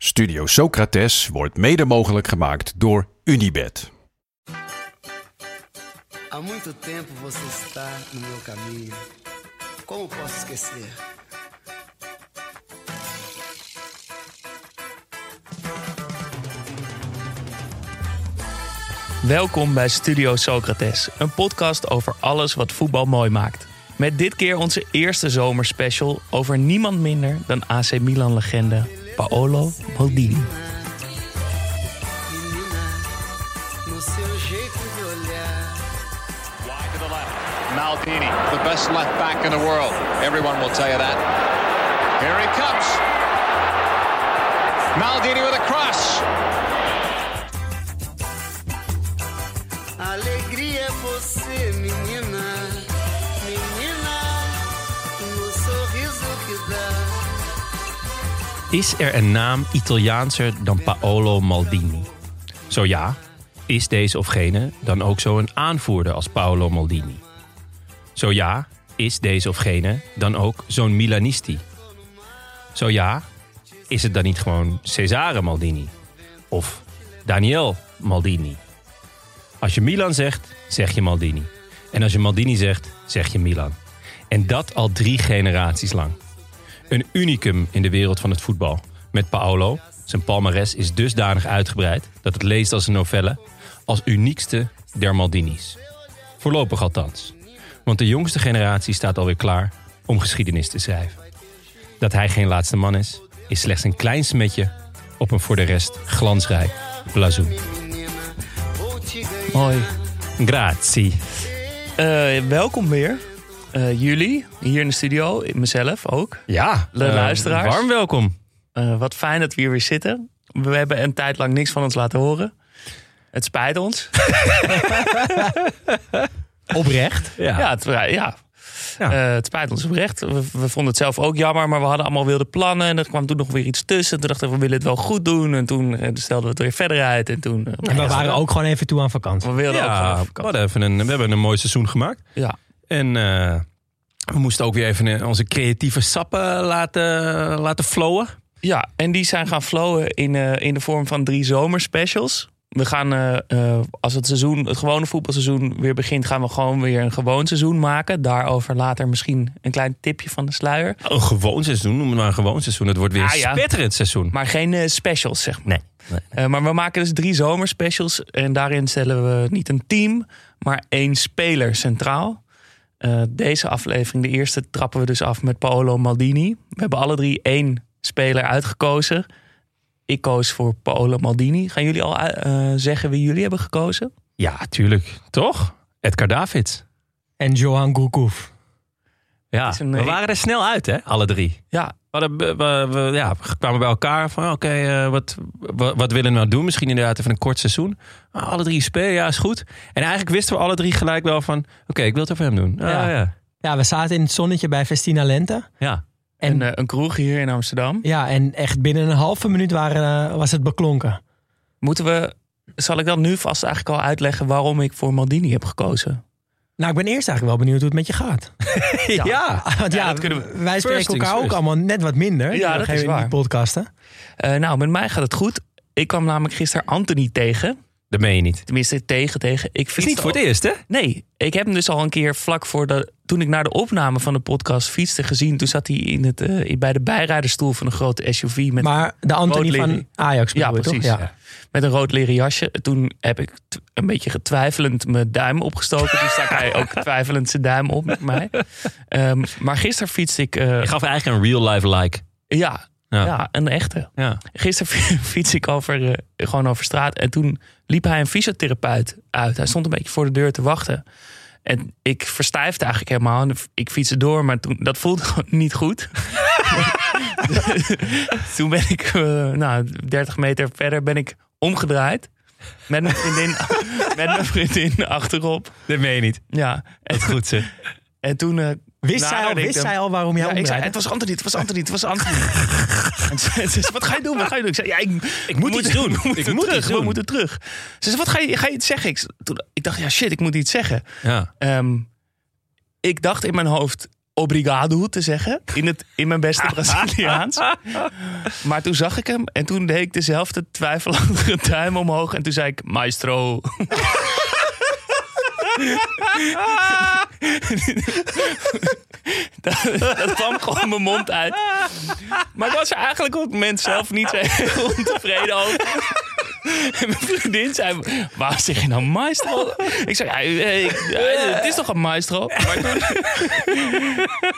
Studio Socrates wordt mede mogelijk gemaakt door Unibed. Há muito tempo você está no meu caminho. Como posso esquecer? Welkom bij Studio Socrates, een podcast over alles wat voetbal mooi maakt. Met dit keer onze eerste zomerspecial over niemand minder dan AC Milan-legende Paolo Maldini. Wide to the left. Maldini, the best left back in the world. Everyone will tell you that. Here he comes. Maldini with a cross. Is er een naam Italiaanser dan Paolo Maldini? Zo ja, is deze of gene dan ook zo een aanvoerder als Paolo Maldini? Zo ja, is deze of gene dan ook zo'n Milanisti? Zo ja, is het dan niet gewoon Cesare Maldini? Of Daniel Maldini? Als je Milan zegt, zeg je Maldini. En als je Maldini zegt, zeg je Milan. En dat al drie generaties lang. Een unicum in de wereld van het voetbal. Met Paolo. Zijn palmares is dusdanig uitgebreid dat het leest als een novelle. Als uniekste der Maldini's. Voorlopig althans. Want de jongste generatie staat alweer klaar om geschiedenis te schrijven. Dat hij geen laatste man is, is slechts een klein smetje op een voor de rest glansrijk blazoen. Mooi. Grazie. Eh, welkom weer. Eh, jullie, hier in de studio, mezelf ook. Ja, De eh, luisteraars. warm welkom. Eh, wat fijn dat we hier weer zitten. We hebben een tijd lang niks van ons laten horen. Het spijt ons. Oprecht. Ja. Ja, het, ja. Ja. Het spijt ons oprecht. We, we vonden het zelf ook jammer, maar we hadden allemaal wilde plannen. En er kwam toen nog weer iets tussen. Toen dachten we, we willen het wel goed doen. En toen stelden we het weer verder uit. En toen... En we waren ook gewoon even toe aan vakantie. We wilden ook Ja, we, op vakantie. hadden even een, we hebben een mooi seizoen gemaakt. Ja. En eh, we moesten ook weer even eh, onze creatieve sappen laten, laten flowen. ja, en die zijn gaan flowen in, eh, in de vorm van drie zomerspecials. We gaan, als het seizoen, het gewone voetbalseizoen weer begint, gaan we gewoon weer een gewoon seizoen maken. Daarover later misschien een klein tipje van de sluier. Een gewoon seizoen, noem het maar een gewoon seizoen. Het wordt weer Ah, een ja. spetterend seizoen. Maar geen specials, zeg maar. Nee. Eh, maar we maken dus drie zomerspecials. En daarin stellen we niet een team, maar één speler centraal. Eh, deze aflevering, de eerste, trappen we dus af met Paolo Maldini. We hebben alle drie één speler uitgekozen. Ik koos voor Paolo Maldini. Gaan jullie al eh, zeggen wie jullie hebben gekozen? Ja, tuurlijk. Toch? Edgar Davids. En Johan Gourcouf. Ja, een- we waren er snel uit, hè? Alle drie. Ja, We, hadden, we, we- ja, we kwamen bij elkaar van, oké, eh, wat, wat, wat willen we nou doen? Misschien inderdaad even een kort seizoen. Maar alle drie spelen, ja, is goed. En eigenlijk wisten we alle drie gelijk wel van, oké, ik wil het over hem doen. Ah, Ja. ja. Ja, we zaten in het zonnetje bij Festina Lente. ja. En, en, eh, een kroeg hier in Amsterdam. ja, en echt binnen een halve minuut waren, eh, was het beklonken. Moeten we, zal ik dan nu vast eigenlijk al uitleggen waarom ik voor Maldini heb gekozen? Nou, ik ben eerst eigenlijk wel benieuwd hoe het met je gaat. Ja. Want ja, dat kunnen we- wij spreken elkaar ook first. allemaal net wat minder. Ja, dat is in die waar. podcasten. Eh, nou, met mij gaat het goed. Ik kwam namelijk gisteren Anthony tegen. Dat meen je niet. Tenminste, tegen, tegen. Ik Het is niet voor het eerst, hè? Nee, ik heb hem dus al een keer vlak voor de... Toen ik naar de opname van de podcast fietste gezien... toen zat hij in het, eh, bij de bijrijderstoel van een grote SUV... met, Maar de Anthony van. Ajax Ja, precies. toch? Ja. met een rood leren jasje. Toen heb ik een beetje getwijfelend mijn duim opgestoken. Toen stak hij ook twijfelend zijn duim op met mij. Ehm, maar gisteren fietste ik... eh, Je gaf eigenlijk een real life like. ja, Ja. ja, een echte. Ja. Gisteren fiets ik over, eh, gewoon over straat. En toen liep hij een fysiotherapeut uit. Hij stond een beetje voor de deur te wachten. En ik verstijfde eigenlijk helemaal. En ik fietste door, maar toen, dat voelde gewoon niet goed. toen ben ik, eh, nou, 30 meter verder ben ik omgedraaid. Met mijn vriendin, met mijn vriendin achterop. Dat meen je niet. Ja, en, Goed zeg. en toen... eh, Wist, zij al, wist zij al waarom jij Ja, omdraaide? het was Anthony, het was Anthony, het was Anthony. en ze, zei, wat ga je doen, wat ga je doen? Ik zei, ja, ik, Ik moet iets doen. We moeten Ik moet terug, we moeten terug. Ze zei, wat ga je, ga je iets zeggen? Ik, toen, ik dacht, ja shit, ik moet iets zeggen. Ja. Ehm, ik dacht in mijn hoofd obrigado te zeggen. In, het, in mijn beste Braziliaans. Maar toen zag ik hem en toen deed ik dezelfde twijfelachtige duim omhoog. En toen zei ik, maestro. Dat, dat kwam gewoon mijn mond uit. Maar ik was er eigenlijk op het moment zelf niet zo heel ontevreden over. En mijn vriendin zei, waar zeg je nou maestro? Ik zei, het is toch een maestro? Maar toen,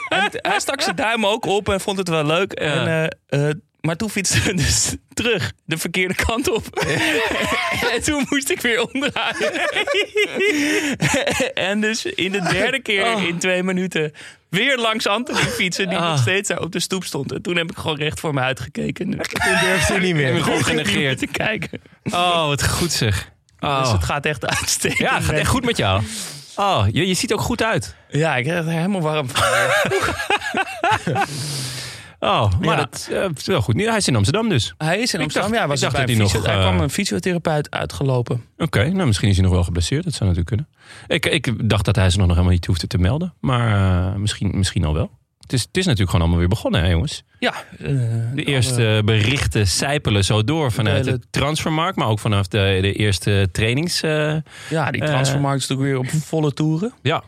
en hij stak zijn duim ook op en vond het wel leuk. En, eh, eh, maar toen fietste hij dus terug de verkeerde kant op. en toen moest ik weer omdraaien. en dus in de derde keer in twee minuten weer langs Anthony fietsen... die nog steeds daar op de stoep stond. En toen heb ik gewoon recht voor me uitgekeken. Toen durfde hij niet meer. Heb je gewoon ik genegeerd. meer te kijken. Oh, wat goed zeg. Oh. Dus het gaat echt uitstekend. Ja, het gaat echt goed met jou. Oh, je, je ziet ook goed uit. Ja, ik krijg er helemaal warm van. Oh, maar Ja. dat eh, is wel goed. Nu, hij is in Amsterdam dus. Hij is in Amsterdam. dacht- ja, was ik dacht bij dat hij nog, Hij eh, kwam een fysiotherapeut uitgelopen. Oké, nou misschien is hij nog wel geblesseerd. Dat zou natuurlijk kunnen. Ik, ik dacht dat hij ze nog helemaal niet hoefde te melden. Maar eh, misschien, misschien al wel. Het is, het is natuurlijk gewoon allemaal weer begonnen, hè, jongens. Ja, eh, De eerste berichten sijpelen zo door vanuit De- de transfermarkt. Maar ook vanaf de, de eerste trainings... eh, Ja, die transfermarkt is natuurlijk weer op volle toeren. ja,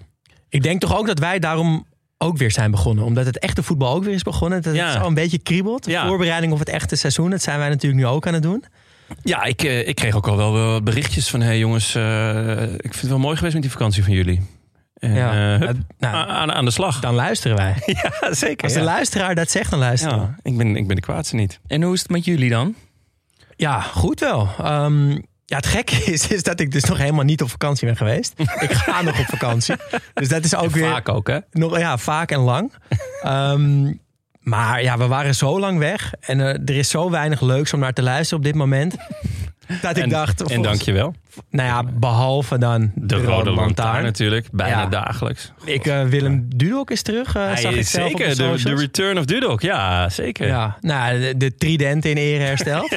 Ik denk toch ook dat wij daarom ook weer zijn begonnen. Omdat het echte voetbal ook weer is begonnen. Dat Ja. het zo een beetje kriebelt. De Ja. voorbereiding op het echte seizoen. Dat zijn wij natuurlijk nu ook aan het doen. ja ik, eh, ik kreeg ook al wel berichtjes van... hé hey jongens, eh, ik vind het wel mooi geweest met die vakantie van jullie. En, Ja. eh, hup, Uh, nou, aan, de slag. dan luisteren wij. Ja, zeker. Als de ja. luisteraar dat zegt, dan luisteren we. Ja, ik ben, ik ben de kwaadste niet. En hoe is het met jullie dan? Ja, goed wel. Ehm, ja, het gekke is, is dat ik dus nog helemaal niet op vakantie ben geweest. ik ga nog op vakantie. Dus dat is ook weer Vaak ook, hè? nog ja, vaak en lang. Ehm, maar ja, we waren zo lang weg. En eh, er is zo weinig leuks om naar te luisteren op dit moment. Dat ik En, dacht... en volgens- dank je wel. Nou ja, behalve dan De, rode lantaarn natuurlijk. Bijna Ja. dagelijks. Ik, eh, Willem Dudok is terug, eh, Hij zag ik zelf zeker de return of Dudok. Ja, zeker. Ja, nou, de, de tridenten in ere hersteld.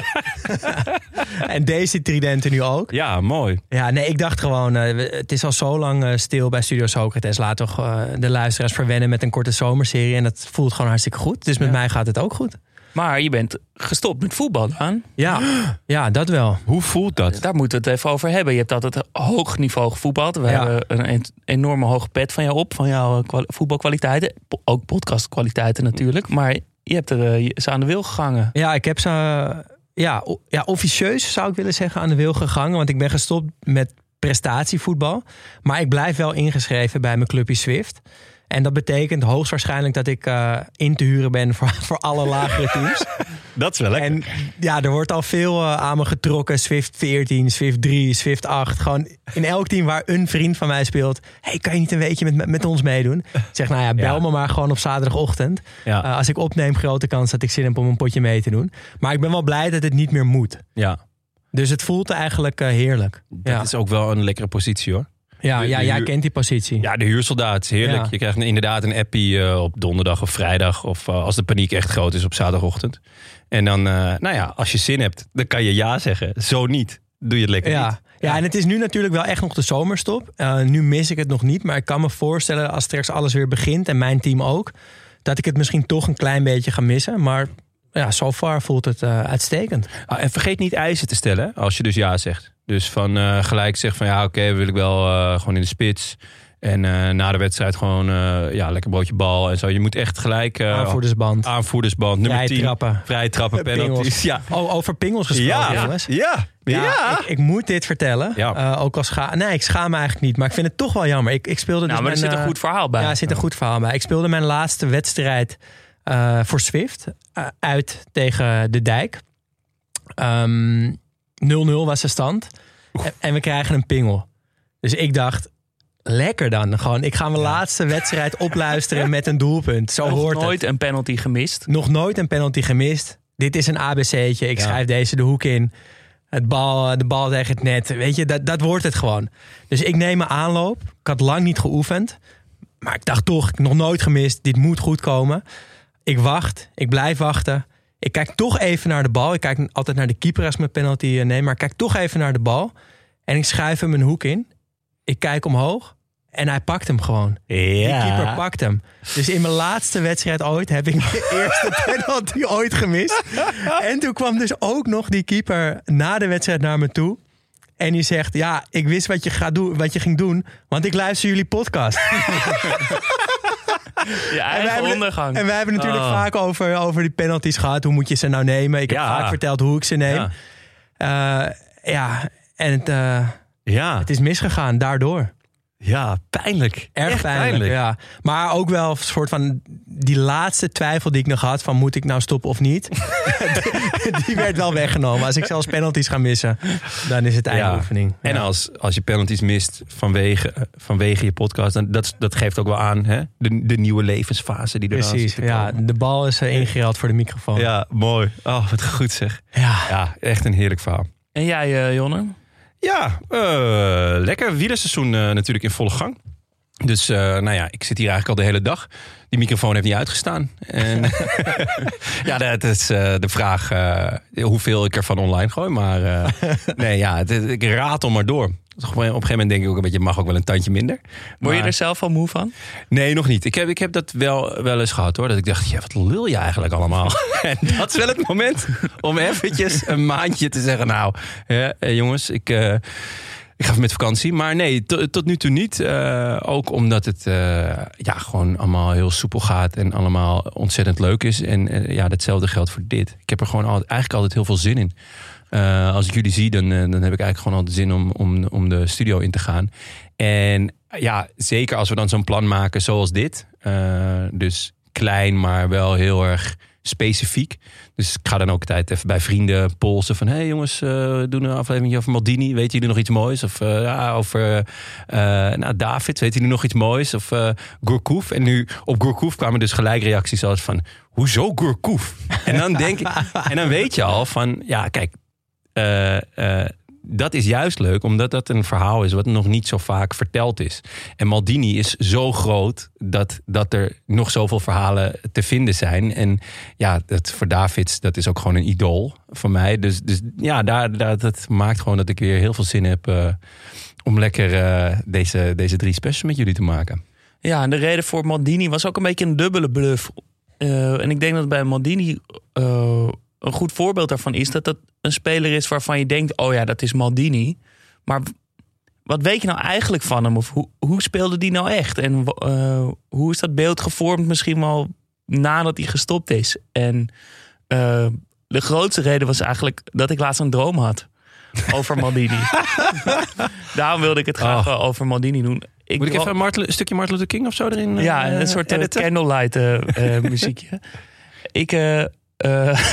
en deze tridenten nu ook. Ja, mooi. Ja, nee, ik dacht gewoon, eh, het is al zo lang stil bij Studio Socrates. We toch, de luisteraars verwennen met een korte zomerserie. En dat voelt gewoon hartstikke goed. Dus met mij gaat het ook goed. Maar je bent gestopt met voetbal aan. Ja, ja dat wel. Hoe voelt dat? Daar moeten we het even over hebben. Je hebt altijd hoog niveau gevoetbald. We Ja. hebben een en- enorme hoge pet van jou op. Van jouw kwa- voetbalkwaliteiten. Ook podcastkwaliteiten natuurlijk. Maar je hebt er eh, je is aan de wil gegangen. Ja, ik heb ze eh, ja, ja, officieus zou ik willen zeggen aan de wil gegangen. Want ik ben gestopt met prestatievoetbal. Maar ik blijf wel ingeschreven bij mijn clubje Swift. En dat betekent hoogstwaarschijnlijk dat ik eh, in te huren ben voor, voor alle lagere teams. Dat is wel lekker. En ja, er wordt al veel eh, aan me getrokken. Swift 14, Swift 3, Swift 8. Gewoon in elk team waar een vriend van mij speelt. hey, kan je niet een weetje met, met, met ons meedoen? Ik zeg, nou ja, bel Ja. me maar gewoon op zaterdagochtend. Ja. Eh, als ik opneem, grote kans dat ik zin heb om een potje mee te doen. Maar ik ben wel blij dat het niet meer moet. ja, Dus het voelt eigenlijk heerlijk. dat Ja, is ook wel een lekkere positie hoor. Ja, de- ja de jij kent die positie. Ja, de huursoldaat heerlijk. Ja. Je krijgt inderdaad een appie eh, op donderdag of vrijdag. Of eh, als de paniek echt groot is op zaterdagochtend. En dan, eh, nou ja, als je zin hebt, dan kan je ja zeggen. Zo niet, doe je het lekker Ja. niet. ja, en het is nu natuurlijk wel echt nog de zomerstop. Nu mis ik het nog niet, maar ik kan me voorstellen als straks alles weer begint en mijn team ook, dat ik het misschien toch een klein beetje ga missen. Maar ja, so far voelt het uitstekend. Ah, en vergeet niet eisen te stellen als je dus ja zegt. Dus van eh, gelijk zeg van ja, oké, wil ik wel eh, gewoon in de spits. En eh, na de wedstrijd gewoon eh, ja, lekker broodje bal en zo. Je moet echt gelijk eh, Aanvoerdersband. aanvoerdersband, nummer Vrije 10. trappen. Vrije trappen, penalties. Ja. Oh, over pingels gesproken, Ja. jongens. Ja. Ja, Ja. Ik, ik moet dit vertellen. Ja. Eh, ook al scha nee, ik schaam me eigenlijk niet. Maar ik vind het toch wel jammer. Ik, ik speelde dus Nou, maar er zit een goed verhaal bij. Ja, er zit een goed verhaal bij. Ik speelde mijn laatste wedstrijd eh, voor Swift uit tegen de Dijk. Ehm, 0-0 was de stand. En, en we krijgen een pingel. Dus ik dacht, lekker dan. Gewoon, ik ga mijn laatste wedstrijd opluisteren met een doelpunt. Zo Nog hoort nooit het. een penalty gemist. Nog nooit een penalty gemist. Dit is een ABC'tje. Ik Ja. schrijf deze de hoek in. Het bal, de bal tegen het net. Weet je, dat, dat wordt het gewoon. Dus ik neem mijn aanloop. Ik had lang niet geoefend. Maar ik dacht toch, nog nooit gemist. Dit moet goed komen. Ik wacht. Ik blijf wachten. Ik kijk toch even naar de bal. Ik kijk altijd naar de keeper als mijn penalty eh, neem. Maar ik kijk toch even naar de bal. En ik schuif hem een hoek in. Ik kijk omhoog. En hij pakt hem gewoon. Die keeper pakt hem. Dus in mijn laatste wedstrijd ooit heb ik de eerste penalty ooit gemist. En toen kwam dus ook nog die keeper na de wedstrijd naar me toe. En die zegt, ja, ik wist wat je, gaat doen, wat je ging doen, want ik luister jullie podcast. Je En wij eigen hebben, ondergang. en wij hebben natuurlijk Oh. vaak over, over die penalties gehad. Hoe moet je ze nou nemen? Ik heb Ja. vaak verteld hoe ik ze neem. Ja. Ja, ja en het, eh, Ja, het is misgegaan daardoor. Ja, pijnlijk. Erg Echt pijnlijk, ja. Maar ook wel een soort van die laatste twijfel die ik nog had van moet ik nou stoppen of niet. die, die werd wel weggenomen. Als ik zelfs penalties ga missen, dan is het einde Ja. oefening. En als, als je penalties mist vanwege, vanwege je podcast, dan dat, dat geeft ook wel aan hè? De, de nieuwe levensfase die er Precies, ja. De bal is uh, ingeruild voor de microfoon. Ja, mooi. Oh, wat goed zeg. Ja. Ja, echt een heerlijk verhaal. En jij, eh, Jonne? Ja, eh, lekker. Wielerseizoen eh, natuurlijk in volle gang. Dus eh, nou ja, ik zit hier eigenlijk al de hele dag. Die microfoon heeft niet uitgestaan. En ja, dat is de vraag hoeveel ik ervan online gooi. Maar nee, ja, het, ik ratel maar door. Op een gegeven moment denk ik ook een beetje, mag ook wel een tandje minder. Word je Maar- er zelf al moe van? Nee, nog niet. Ik heb, ik heb dat wel, wel eens gehad hoor. Dat ik dacht, ja, wat lul je eigenlijk allemaal? en dat is wel het moment om eventjes een maandje te zeggen... nou, eh, jongens, ik, eh, ik ga even met vakantie. Maar nee, to- tot nu toe niet. Eh, ook omdat het ja, gewoon allemaal heel soepel gaat... en allemaal ontzettend leuk is. En ja, datzelfde geldt voor dit. Ik heb er gewoon altijd, eigenlijk altijd heel veel zin in. Eh, als ik jullie zie, dan, eh, dan heb ik eigenlijk gewoon altijd zin om, om, om de studio in te gaan. En ja, zeker als we dan zo'n plan maken zoals dit. Eh, dus klein, maar wel heel erg specifiek. Dus ik ga dan ook tijd even bij vrienden polsen van... hé hey jongens, eh, doen een aflevering over Maldini. Weten jullie nog iets moois? Of eh, ja, over eh, nou, David, weten jullie nog iets moois? Of eh Gourcouf. En nu op Gourcouf kwamen dus gelijk reacties als van... hoezo Gourcouf? En dan denk ik... en dan weet je al van... ja, kijk, eh, dat is juist leuk, omdat dat een verhaal is wat nog niet zo vaak verteld is. En Maldini is zo groot dat, dat er nog zoveel verhalen te vinden zijn. En ja, dat voor Davids, dat is ook gewoon een idool van mij. Dus, dus ja, daar, dat maakt gewoon dat ik weer heel veel zin heb eh, om lekker deze, deze drie specials met jullie te maken. Ja, en de reden voor Maldini was ook een beetje een dubbele bluff. En ik denk dat bij Maldini een goed voorbeeld daarvan is dat dat een speler is waarvan je denkt: oh ja, dat is Maldini. Maar wat weet je nou eigenlijk van hem? Of hoe, hoe speelde die nou echt? En eh, hoe is dat beeld gevormd misschien wel nadat hij gestopt is? En eh, de grootste reden was eigenlijk dat ik laatst een droom had over Maldini. Daarom wilde ik het graag Oh. over Maldini doen. Ik Moet ik even Martin, een stukje Martin Luther King of zo erin? ja, eh, een soort eh, editen? candlelight muziekje. ik, eh,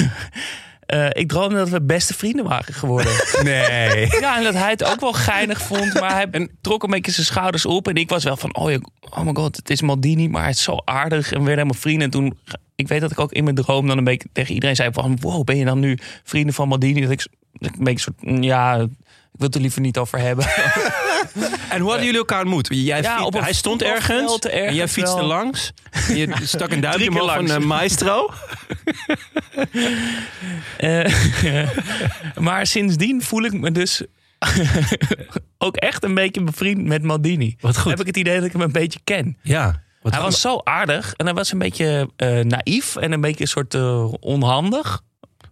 eh, ik droomde dat we beste vrienden waren geworden. Nee. ja, en dat hij het ook wel geinig vond. Maar hij trok een beetje zijn schouders op. En ik was wel van, oh, oh my god, het is Maldini. Maar hij is zo aardig. En we werden helemaal vrienden. En toen, ik weet dat ik ook in mijn droom dan een beetje tegen iedereen zei van... Wow, ben je dan nu vrienden van Maldini? Dat ik een beetje soort, ja, ik wil het er liever niet over hebben. En hoe hadden jullie elkaar ontmoet? Jij Ja, fiet- op een hij stond ergens, ergens en jij fietste wel. langs. Je stak een duimpje omhoog van langs. eh, Maestro. Eh, maar sindsdien voel ik me dus ook echt een beetje bevriend met Maldini. Wat goed. Heb ik het idee dat ik hem een beetje ken. Ja. Wat hij was zo aardig en hij was een beetje eh, naïef en een beetje een soort onhandig.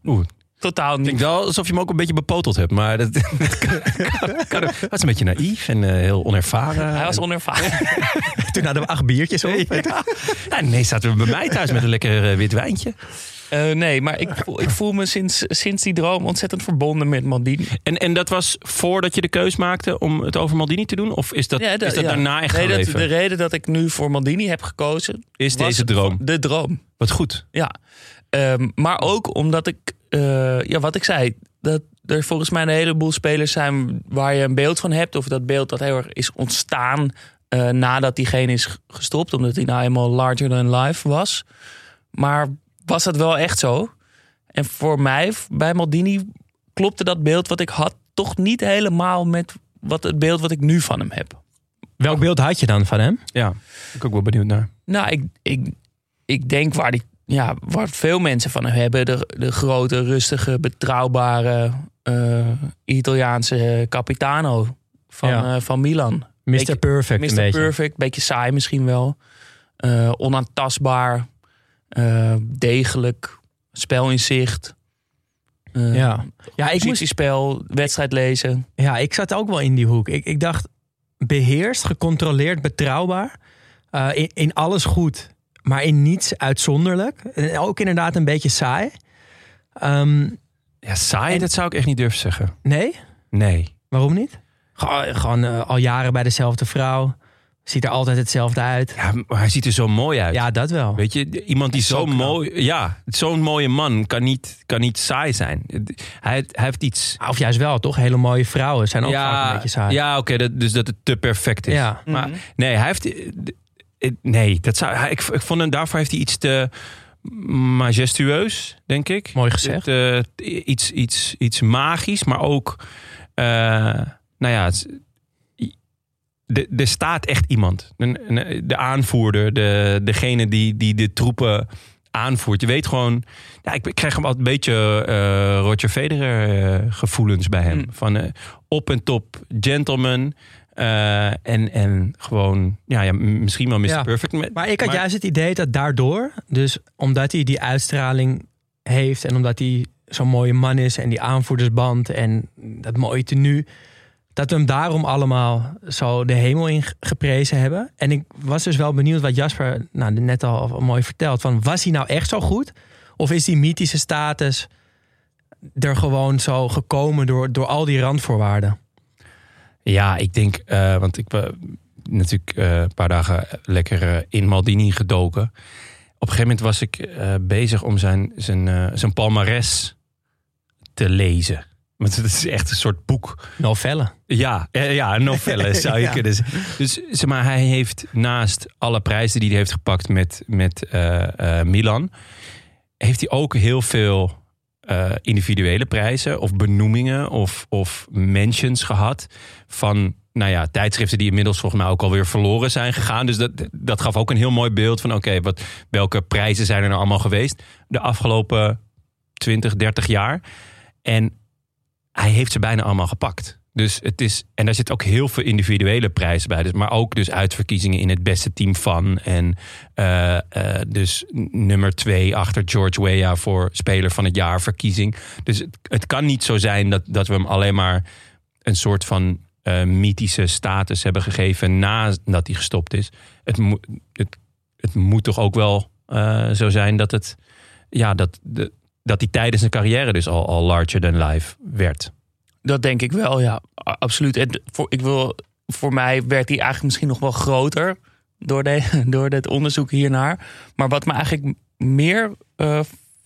Oeh, Totaal ik niet. denk wel alsof je hem ook een beetje bepoteld hebt. Maar dat, dat kan, kan- kan- hij was een beetje naïef en eh, heel onervaren. Hij was onervaren. Toen hadden we acht biertjes op. Ja. Nee, zaten we bij mij thuis met een lekker eh, wit wijntje. Eh, nee, maar ik voel, ik voel me sinds, sinds die droom ontzettend verbonden met Maldini. En, en dat was voordat je de keus maakte om het over Maldini te doen? Of is dat, Ja, is dat ja. daarna echt nee, dat? De reden dat ik nu voor Maldini heb gekozen... Is deze droom? De droom. Wat goed. Ja, Ehm, maar ook omdat ik, eh, ja, wat ik zei, dat er volgens mij een heleboel spelers zijn waar je een beeld van hebt, of dat beeld dat heel erg is ontstaan eh, nadat diegene is gestopt, omdat hij nou eenmaal larger than life was. Maar was dat wel echt zo? En voor mij, bij Maldini, klopte dat beeld wat ik had toch niet helemaal met wat het beeld wat ik nu van hem heb. Welk beeld had je dan van hem? Ja, ben ik ook wel benieuwd naar. Nou, ik, ik, ik denk waar, die, ja, waar veel mensen van hem hebben. De, de grote, rustige, betrouwbare eh, Italiaanse capitano van, Ja. eh, van Milan. Mr. Beetje- Perfect een beetje. Perfect, beetje saai misschien wel. Eh, onaantastbaar. degelijk. Spelinzicht. eh Ja. Ja, ik moest, Positiespel, wedstrijd lezen. ja, ik zat ook wel in die hoek. Ik, ik dacht, beheerst, gecontroleerd, betrouwbaar. In, in alles goed, maar in niets uitzonderlijk. En ook inderdaad een beetje saai. Ehm, Ja, saai, En- dat zou ik echt niet durven zeggen. nee, Nee. waarom niet? Gewoon, gewoon eh, al jaren bij dezelfde vrouw. Ziet er altijd hetzelfde uit. Ja, maar hij ziet er zo mooi uit. Ja, dat wel. Weet je, iemand die Zo mooi... Ja, zo'n mooie man kan niet, kan niet saai zijn. Hij, hij heeft iets... Of juist wel, toch? Hele mooie vrouwen zijn ook vaak een beetje saai. ja oké, dat, dus dat het te perfect is. Ja. Maar Mhm. nee, hij heeft... Nee, dat zou, ik, ik vond hem daarvoor heeft hij iets te majestueus, denk ik. Mooi gezegd. Iets, iets, iets magisch, maar ook... eh, nou ja, de- er staat echt iemand. Een- De aanvoerder, de, degene die, die de troepen aanvoert. Je weet gewoon... Ja, ik krijg hem altijd een beetje eh, Roger Federer eh, gevoelens bij hem. Mm. Van op en top gentleman. Eh, en, en gewoon, ja, ja, misschien wel Mr. Ja. Perfect. Maar, ik had juist het idee dat daardoor, dus omdat hij die uitstraling heeft en omdat hij zo'n mooie man is en die aanvoerdersband en dat mooie tenue, dat we hem daarom allemaal zo de hemel in ge- geprezen hebben. En ik was dus wel benieuwd wat Jasper nou, net al mooi vertelt. Van, was hij nou echt zo goed? Of is die mythische status er gewoon zo gekomen door, door al die randvoorwaarden? Ja, ik denk, eh, want ik ben natuurlijk eh, een paar dagen lekker eh, in Maldini gedoken. Op een gegeven moment was ik eh, bezig om zijn, zijn, eh, zijn palmares te lezen. Want het is echt een soort boek. Novelle. Ja, eh, ja een novelle zou je Ja. kunnen zeggen. Dus zeg maar, hij heeft naast alle prijzen die hij heeft gepakt met, met eh, eh, Milan... heeft hij ook heel veel eh, individuele prijzen of benoemingen of, of mentions gehad... van nou ja, tijdschriften die inmiddels volgens mij ook alweer verloren zijn gegaan. Dus dat, dat gaf ook een heel mooi beeld van... oké, wat welke prijzen zijn er nou allemaal geweest de afgelopen 20, 30 jaar... En hij heeft ze bijna allemaal gepakt. Dus het is, en daar zit ook heel veel individuele prijzen bij. Dus, maar ook dus uitverkiezingen in het beste team van. En eh, eh, dus nummer twee achter George Weah voor speler van het jaar verkiezing. Dus het, het kan niet zo zijn dat, dat we hem alleen maar een soort van eh, mythische status hebben gegeven nadat hij gestopt is. Het, het, moet toch ook wel zo zijn dat het ja, dat, dat hij tijdens zijn carrière dus al, al larger than life werd. Dat denk ik wel, ja. Absoluut. En voor, ik wil, voor mij werd hij eigenlijk misschien nog wel groter door, de, door dit onderzoek hiernaar. Maar wat me eigenlijk meer eh,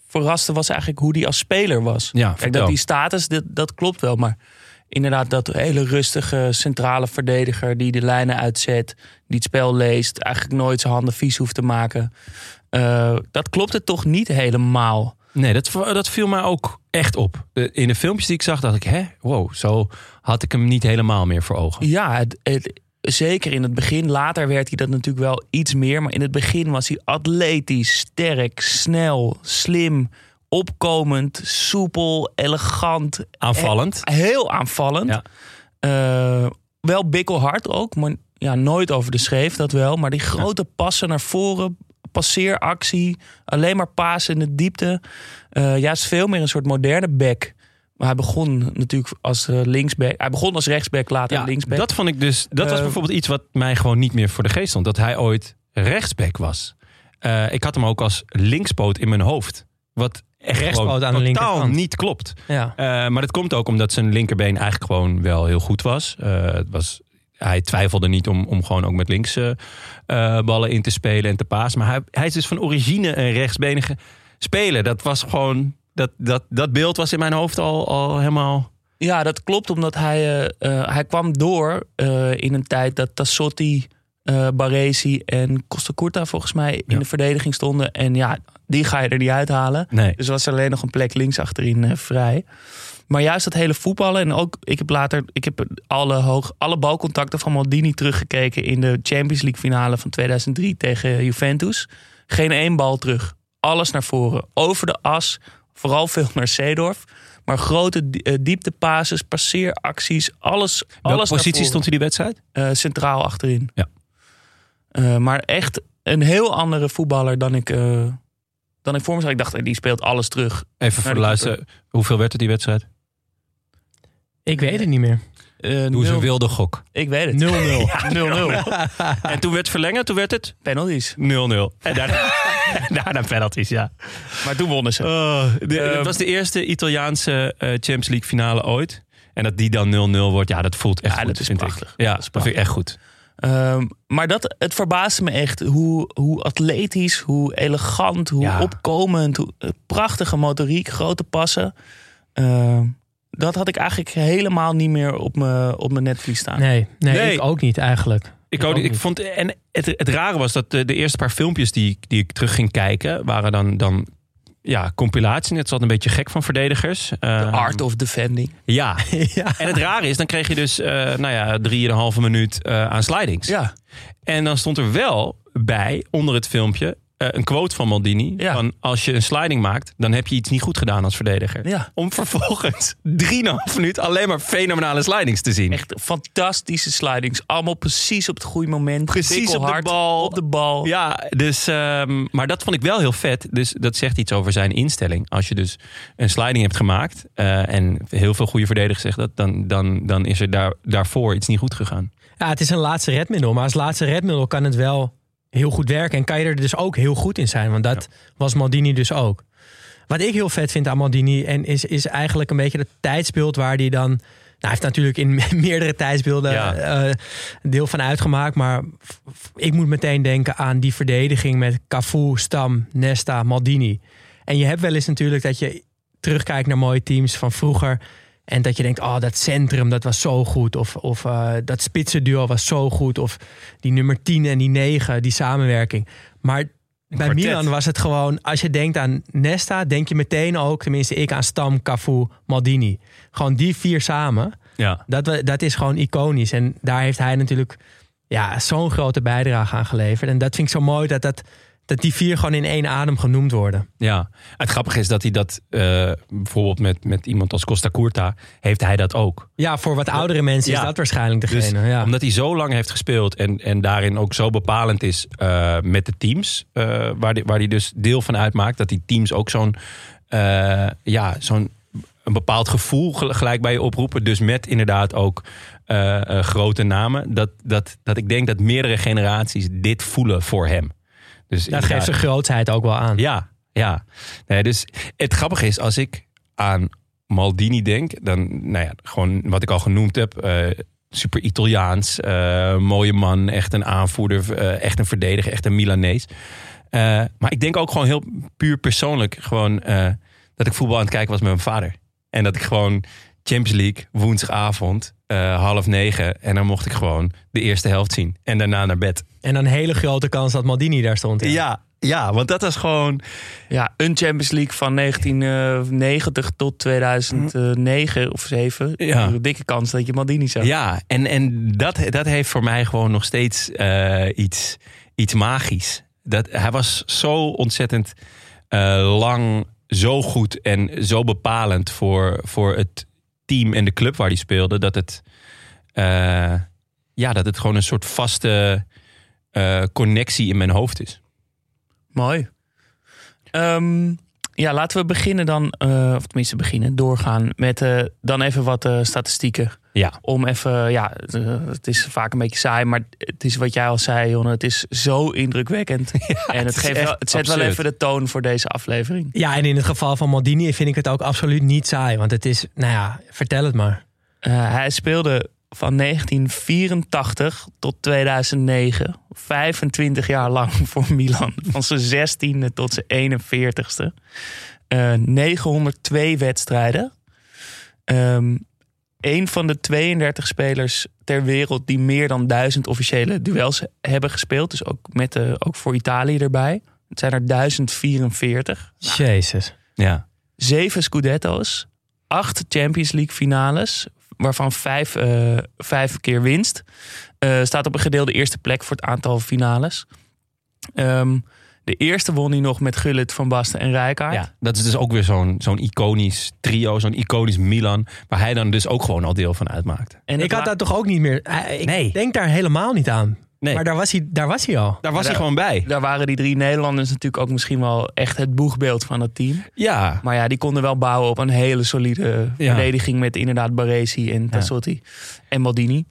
verraste was eigenlijk hoe hij als speler was. Ja, Kijk, dat die status, dat, dat klopt wel. Maar inderdaad, dat hele rustige centrale verdediger die de lijnen uitzet, die het spel leest, eigenlijk nooit zijn handen vies hoeft te maken. Eh, dat klopte toch niet helemaal. Nee, dat, dat viel mij ook echt op. In de filmpjes die ik zag, dacht ik, hè, wow, zo had ik hem niet helemaal meer voor ogen. Ja, het, het- zeker in het begin. Later werd hij dat natuurlijk wel iets meer. Maar in het begin was hij atletisch, sterk, snel, slim, opkomend, soepel, elegant. Aanvallend. Eh, Heel aanvallend. Ja. Eh, wel bikkelhard ook, maar ja, nooit over de schreef dat wel. Maar die grote passen naar voren, passeeractie, alleen maar pasen in de diepte. Eh juist veel meer een soort moderne back. Maar hij begon natuurlijk als eh, linksback. Hij begon als rechtsback, later Ja, linksback. dat vond ik dus. Dat was Eh, bijvoorbeeld iets wat mij gewoon niet meer voor de geest stond. Dat hij ooit rechtsback was. Eh, ik had hem ook als linkspoot in mijn hoofd. Wat echt Rechtspoot aan de totaal linkerkant. niet klopt. Ja. Eh, maar dat komt ook omdat zijn linkerbeen eigenlijk gewoon wel heel goed was. Eh, het was hij twijfelde niet om, om gewoon ook met links eh, eh, ballen in te spelen en te pasen. Maar hij, hij is dus van origine een rechtsbenige speler. Dat was gewoon. Dat, dat, dat beeld was in mijn hoofd al, al helemaal. Ja, dat klopt, omdat hij, eh, hij kwam door in een tijd dat Tassotti eh Baresi en Costa Curta volgens mij in Ja. de verdediging stonden. En ja, die ga je er niet uithalen. Nee. Dus was er alleen nog een plek links achterin vrij. Maar juist dat hele voetballen. En ook, ik heb later ik heb alle, hoog, alle balcontacten van Maldini teruggekeken in de Champions League finale van 2003 tegen Juventus. Geen één bal terug. Alles naar voren. Over de as. Vooral veel naar Seedorf. Maar grote eh, dieptepases, passeeracties, alles. Welke alles positie stond hij die wedstrijd? Eh, centraal achterin. Ja. Eh, maar echt een heel andere voetballer dan ik, dan ik voor me zag. Ik dacht, die speelt alles terug. Even voor de de luister. Hoeveel werd het die wedstrijd? Ik weet het niet meer. Eh, Doe eens nul- een wilde gok. Ik weet het. 0-0. Ja, 0-0. En toen werd het verlengen, toen werd het 0-0. Penalties. En daarna, daarna penalties, ja. Maar toen wonnen ze. de, Eh, dat was de eerste Italiaanse eh, Champions League finale ooit. En dat die dan 0-0 wordt, ja, dat voelt echt Ja, goed, dat is vind prachtig. ik. Ja, Dat is dat vind ik echt goed. Ehm, maar dat, het verbaasde me echt hoe, hoe atletisch, hoe elegant, hoe Ja. opkomend, hoe eh, prachtige motoriek, grote passen. Ehm, dat had ik eigenlijk helemaal niet meer op mijn op mijn netvlies staan. Nee, nee, Nee. ik ook niet eigenlijk. Ik, ook, ik vond, en het, het rare was dat de, de eerste paar filmpjes die, ik- die ik terug ging kijken, waren dan, dan ja, compilaties. Het zat een beetje gek van verdedigers. The Eh, art of defending. Ja. ja. En het rare is, dan kreeg je dus, eh nou ja, drieënhalve minuut eh, aan slidings. Ja, En dan stond er wel bij, onder het filmpje, een quote van Maldini. Ja. Van, als je een sliding maakt, dan heb je iets niet goed gedaan als verdediger. ja. Om vervolgens 3,5 minuut alleen maar fenomenale slidings te zien. Echt fantastische slidings. Allemaal precies op het goede moment. Precies op de bal. Op de bal. Ja, dus, ehm, maar dat vond ik wel heel vet. Dus dat zegt iets over zijn instelling. Als je dus een sliding hebt gemaakt eh, en heel veel goede verdedigers zeggen dat, dan, dan, dan is er daar, daarvoor iets niet goed gegaan. Ja, het is een laatste redmiddel. Maar als laatste redmiddel kan het wel heel goed werken. En kan je er dus ook heel goed in zijn. Want dat was Maldini dus ook. Wat ik heel vet vind aan Maldini... En is, is eigenlijk een beetje het tijdsbeeld waar hij dan... Nou, hij heeft natuurlijk in meerdere tijdsbeelden Ja. eh, deel van uitgemaakt. Maar ik moet meteen denken aan die verdediging met Cafu, Stam, Nesta, Maldini. En je hebt wel eens natuurlijk dat je terugkijkt naar mooie teams van vroeger... En dat je denkt, oh, dat centrum, dat was zo goed. Of, of eh, dat spitsenduo was zo goed. Of die nummer 10 en die 9, die samenwerking. Maar bij kwartet. Milan was het gewoon... Als je denkt aan Nesta, denk je meteen ook... Tenminste, ik aan Stam, Cafu, Maldini. Gewoon die vier samen. Ja. Dat, dat is gewoon iconisch. En daar heeft hij natuurlijk ja, zo'n grote bijdrage aan geleverd. En dat vind ik zo mooi dat, dat, dat die vier gewoon in één adem genoemd worden. Ja, het grappige is dat hij dat eh, bijvoorbeeld met, met iemand als Costa Curta heeft hij dat ook. Ja, voor wat oudere mensen Ja. is dat waarschijnlijk Dus degene. ja. omdat hij zo lang heeft gespeeld en, en daarin ook zo bepalend is eh, met de teams, eh, waar, hij, waar hij dus deel van uitmaakt, dat die teams ook zo'n ja, zo'n een bepaald gevoel gel- gelijk bij je oproepen. Dus met inderdaad ook grote namen. Dat, dat, dat ik denk dat meerdere generaties dit voelen voor hem. Dus Dat geeft zijn grootheid ook wel aan. ja, ja. Nee, dus het grappige is, als ik aan Maldini denk, dan, nou ja, gewoon wat ik al genoemd heb. eh, super Italiaans, eh, mooie man, echt een aanvoerder, eh, echt een verdediger, echt een Milanees. Maar ik denk ook gewoon heel puur persoonlijk, gewoon dat ik voetbal aan het kijken was met mijn vader. En dat ik gewoon Champions League, woensdagavond, eh, half negen. En dan mocht ik gewoon de eerste helft zien. En daarna naar bed. En een hele grote kans dat Maldini daar stond. Ja. Ja, ja, want dat was gewoon... Ja, een Champions League van 1990 tot 2009 of 7. Ja. Een dikke kans dat je Maldini zag. Ja, en, en dat, dat heeft voor mij gewoon nog steeds eh, iets, iets magisch. Dat, hij was zo ontzettend eh, lang, zo goed en zo bepalend voor, voor het team en de club waar hij speelde. Dat het, eh, ja, dat het gewoon een soort vaste eh, connectie in mijn hoofd is. Mooi. Ehm, ja, laten we beginnen dan, eh, of tenminste beginnen, doorgaan met dan even wat statistieken. Ja, Om even, ja, eh, het is vaak een beetje saai, maar het is wat jij al zei, Jonne. Het is zo indrukwekkend. en het, geeft wel, het zet wel even de toon voor deze aflevering. Ja, en in het geval van Maldini vind ik het ook absoluut niet saai. Want het is, nou ja, vertel het maar. Eh, hij speelde van 1984 tot 2009. 25 jaar lang voor Milan. Van zijn 16e tot zijn 41ste. Eh 902 wedstrijden. Ehm, een van de 32 spelers ter wereld die meer dan duizend officiële duels hebben gespeeld. Dus ook, met de, ook voor Italië erbij. Het zijn er 1044. Jezus. Ja. Zeven Scudetto's. Acht Champions League finales. Waarvan vijf, eh, vijf keer winst. Eh, staat op een gedeelde eerste plek voor het aantal finales. Ehm, de eerste won hij nog met Gullit, Van Basten en Rijkaard. ja, dat is dus ook weer zo'n zo'n iconisch trio, zo'n iconisch Milan. Waar hij dan dus ook gewoon al deel van uitmaakte. En Ik had dat toch ook niet meer. Ik Nee. denk daar helemaal niet aan. Nee. Maar daar was hij, daar was hij al. Daar was Ja, hij gewoon bij. Daar waren die drie Nederlanders natuurlijk ook misschien wel echt het boegbeeld van het team. Ja, Maar ja, die konden wel bouwen op een hele solide Ja. verdediging met inderdaad Baresi en Tassotti en Maldini.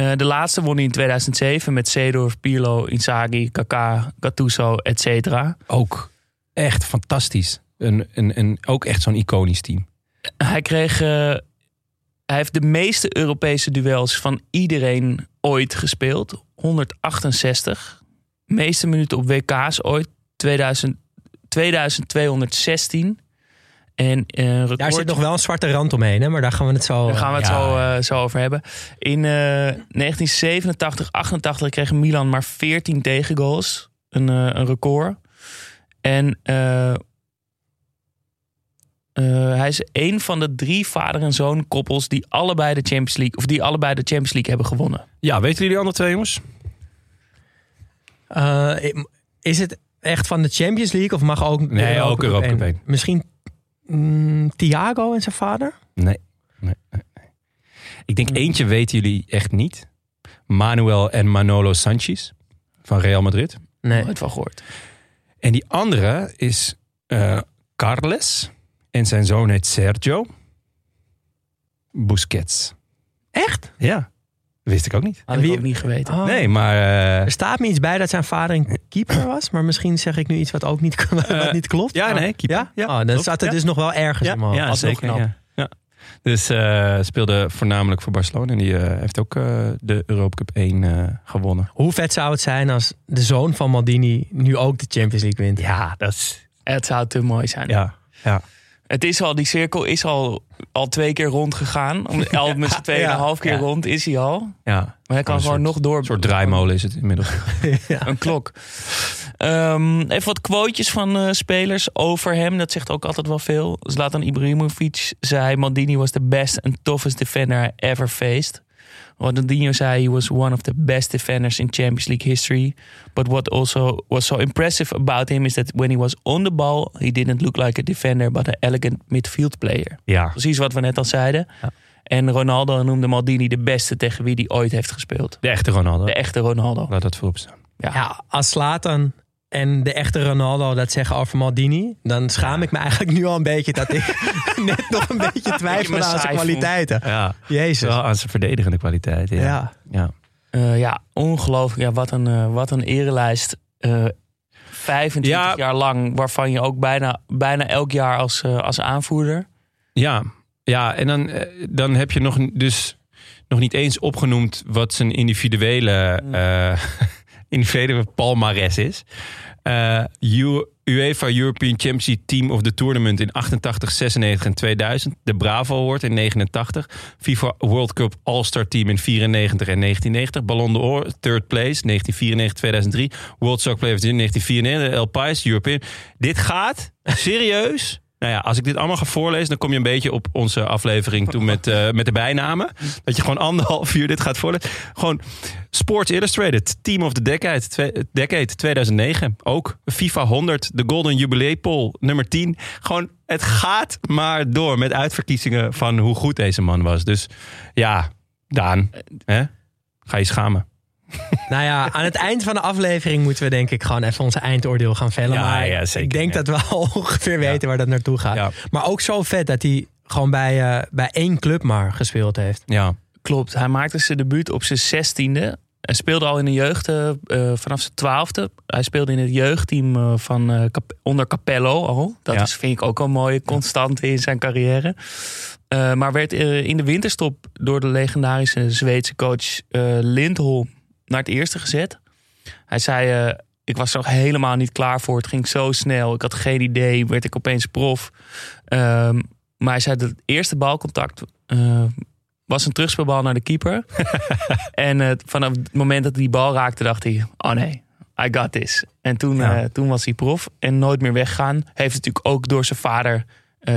Eh, de laatste won hij in 2007 met Seedorf, Pirlo, Inzaghi, Kaká, Gattuso, et cetera. ook echt fantastisch. Een, een, een, ook echt zo'n iconisch team. Hij kreeg... eh, hij heeft de meeste Europese duels van iedereen ooit gespeeld. 168. Meeste minuten op WK's ooit. 2000, 2216. En eh record... Daar zit nog wel een zwarte rand omheen, hè? maar daar gaan we het zo... Daar gaan we het Ja, zo, eh, zo over hebben. In eh 1987, 88 kreeg Milan maar 14 tegengoals. Een, eh, een record. En eh, eh, hij is een van de drie vader en zoon koppels die allebei de Champions League of die allebei de Champions League hebben gewonnen. Ja, weten jullie die andere twee jongens? Eh, is het echt van de Champions League of mag ook... de Nee, ook Europa Cup één? één. Misschien mm, Thiago en zijn vader? Nee. nee, nee, nee. Ik denk eentje weten jullie echt niet. Manuel en Manolo Sanchez van Real Madrid. Nee. Nooit van gehoord. En die andere is eh, Carles. En zijn zoon heet Sergio Busquets. Echt? Ja, wist ik ook niet. Had En wie- ik ook niet geweten. Oh. Nee, maar eh, Er staat me iets bij dat zijn vader een keeper was, maar misschien zeg ik nu iets wat ook niet, wat niet klopt. ja, Maar- nee, keeper. Ja? Ja, oh, dan klopt. staat er Ja. dus nog wel ergens ja, in mijn ja, zeker. knap. Ja. Ja. Dus eh, speelde voornamelijk voor Barcelona. En die eh, heeft ook eh, de Europa Cup 1 eh, gewonnen. Hoe vet zou het zijn als de zoon van Maldini nu ook de Champions League wint? Ja, dat is... Het zou te mooi zijn. Ja, ja. Het is al, die cirkel is al, al twee keer rond gegaan. Om, al met z'n tweeënhalf keer rond is hij al. ja. Maar hij kan gewoon soort- nog door. Een soort draaimolen is het inmiddels. Een klok. Ehm, even wat quotejes van eh, spelers over hem. Dat zegt ook altijd wel veel. Zlatan Ibrahimovic zei... Maldini was the best and toughest defender I ever faced. Ronaldinho zei... He was one of the best defenders in Champions League history. But what also was so impressive about him... is that when he was on the ball... he didn't look like a defender... but an elegant midfield player. Ja. Precies wat we net al zeiden. Ja. En Ronaldo noemde Maldini de beste... tegen wie hij ooit heeft gespeeld. De echte Ronaldo. De echte Ronaldo. Laat dat voorop staan. Ja. Ja, als Slatan en de echte Ronaldo dat zeggen over Maldini, dan schaam ik me eigenlijk nu al een beetje dat ik net nog een beetje twijfel aan zijn kwaliteiten. Ja. Jezus. Wel aan zijn verdedigende kwaliteit. Ja. Ja. ja. Eh, ja, ongelooflijk. Ja, wat, een, eh, wat een erelijst. Eh 25 Ja. jaar lang, waarvan je ook bijna, bijna elk jaar als, als aanvoerder. Ja, ja en dan, dan heb je nog, dus nog niet eens opgenoemd wat zijn individuele, eh individuele palmares is. Eh, U- UEFA European Champions League Team of the Tournament in 88, 96 en 2000. De Bravo Award in 89. FIFA World Cup All-Star Team in 94 en 1990. Ballon d'Or, third place, 1994, 2003. World Soccer Player Year, 1994. El Pais, European. Dit gaat serieus. Nou ja, als ik dit allemaal ga voorlezen, dan kom je een beetje op onze aflevering toen met, eh, met de bijnamen. Dat je gewoon anderhalf uur dit gaat voorlezen. Gewoon Sports Illustrated, Team of the Decade, decade 2009. Ook FIFA 100, de Golden Jubilee Poll, nummer 10. Gewoon, het gaat maar door met uitverkiezingen van hoe goed deze man was. Dus ja, Daan, hè? ga je schamen. Nou ja, aan het eind van de aflevering moeten we denk ik gewoon even onze eindoordeel gaan vellen. Ja, maar ja, zeker, ik denk ja. dat we al ongeveer weten waar dat naartoe gaat. Ja. Maar ook zo vet dat hij gewoon bij, eh, bij één club maar gespeeld heeft. Ja, Klopt, hij maakte zijn debuut op zijn zestiende. Hij speelde al in de jeugd eh, eh, vanaf zijn twaalfde. Hij speelde in het jeugdteam van, eh, Cap- onder Capello al. Dat Ja. is, vind ik ook een mooie constante in zijn carrière. Eh, maar werd in de winterstop door de legendarische Zweedse coach eh Lindholm naar het eerste gezet. Hij zei, eh, ik was er nog helemaal niet klaar voor. Het ging zo snel. Ik had geen idee. Werd ik opeens prof. Ehm, maar hij zei dat het eerste balcontact eh, was een terugspeelbal naar de keeper. en eh, vanaf het moment dat hij die bal raakte, dacht hij: Oh nee, I got this. En toen, Ja. toen was hij prof en nooit meer weggaan. Heeft natuurlijk ook door zijn vader,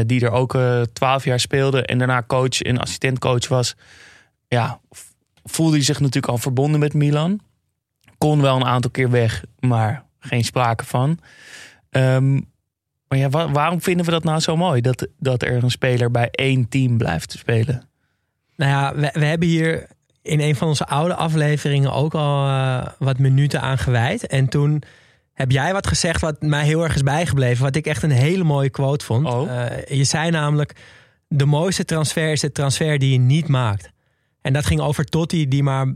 die er ook twaalf jaar speelde en daarna coach en assistentcoach was. Ja, voelde hij zich natuurlijk al verbonden met Milan. Kon wel een aantal keer weg, maar geen sprake van. Ehm, maar ja, wa- waarom vinden we dat nou zo mooi? Dat, dat er een speler bij één team blijft spelen. Nou ja, we, we hebben hier in een van onze oude afleveringen ook al eh, wat minuten aan gewijd. En toen heb jij wat gezegd wat mij heel erg is bijgebleven. Wat ik echt een hele mooie quote vond. Oh. Eh, je zei namelijk, de mooiste transfer is de transfer die je niet maakt. En dat ging over Totti die maar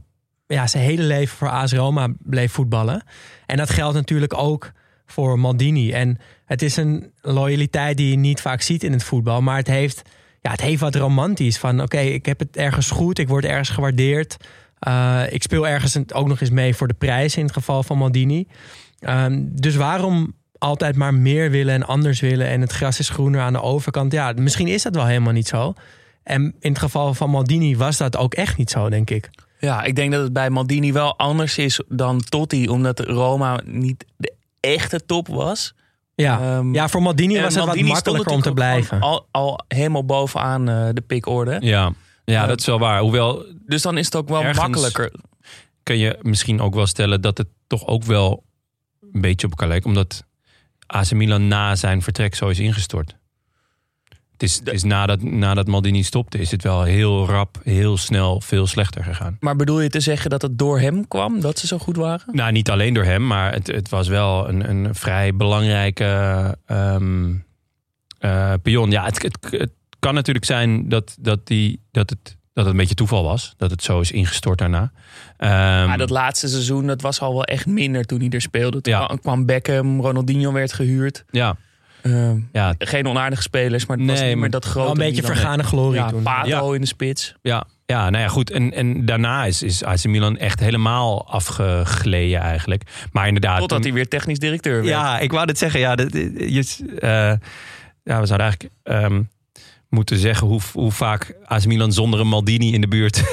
ja, zijn hele leven voor AS Roma bleef voetballen. En dat geldt natuurlijk ook voor Maldini. En het is een loyaliteit die je niet vaak ziet in het voetbal. Maar het heeft, ja, het heeft wat romantisch. Van oké, ik heb het ergens goed. Ik word ergens gewaardeerd. Uh, ik speel ergens ook nog eens mee voor de prijs in het geval van Maldini. Um, dus waarom altijd maar meer willen en anders willen en het gras is groener aan de overkant? Ja, misschien is dat wel helemaal niet zo. En in het geval van Maldini was dat ook echt niet zo, denk ik. Ja, ik denk dat het bij Maldini wel anders is dan Totti, omdat Roma niet de echte top was. Ja, um, ja voor Maldini was het Maldini wat makkelijker om te blijven. Al, al helemaal bovenaan uh, de pikorde. Ja. ja, dat is wel waar. Hoewel, dus dan is het ook wel makkelijker. Kun je misschien ook wel stellen dat het toch ook wel een beetje op elkaar lijkt. Omdat AC Milan na zijn vertrek zo is ingestort. Het is, het is nadat, nadat Maldini stopte, is het wel heel rap, heel snel, veel slechter gegaan. Maar bedoel je te zeggen dat het door hem kwam, dat ze zo goed waren? Nou, niet alleen door hem, maar het, het was wel een, een vrij belangrijke um, uh, pion. Ja, het, het, het, kan natuurlijk zijn dat, dat, die, dat, het, dat het een beetje toeval was. Dat het zo is ingestort daarna. Um, maar dat laatste seizoen, dat was al wel echt minder toen hij er speelde. Toen ja. kwam Beckham, Ronaldinho werd gehuurd. Ja. Uh, ja. Geen onaardige spelers, maar het nee, was niet meer dat grote. Een beetje vergane glorie ja, toen. Pato ja. in de spits. Ja, ja nou ja, goed. En, en daarna is, is AC Milan echt helemaal afgegleden eigenlijk. Maar inderdaad... Totdat hij weer technisch directeur werd. Ja, ik wou dit zeggen. Ja, dat, je, uh, ja we zouden eigenlijk um, moeten zeggen hoe, hoe vaak AC Milan zonder een Maldini in de buurt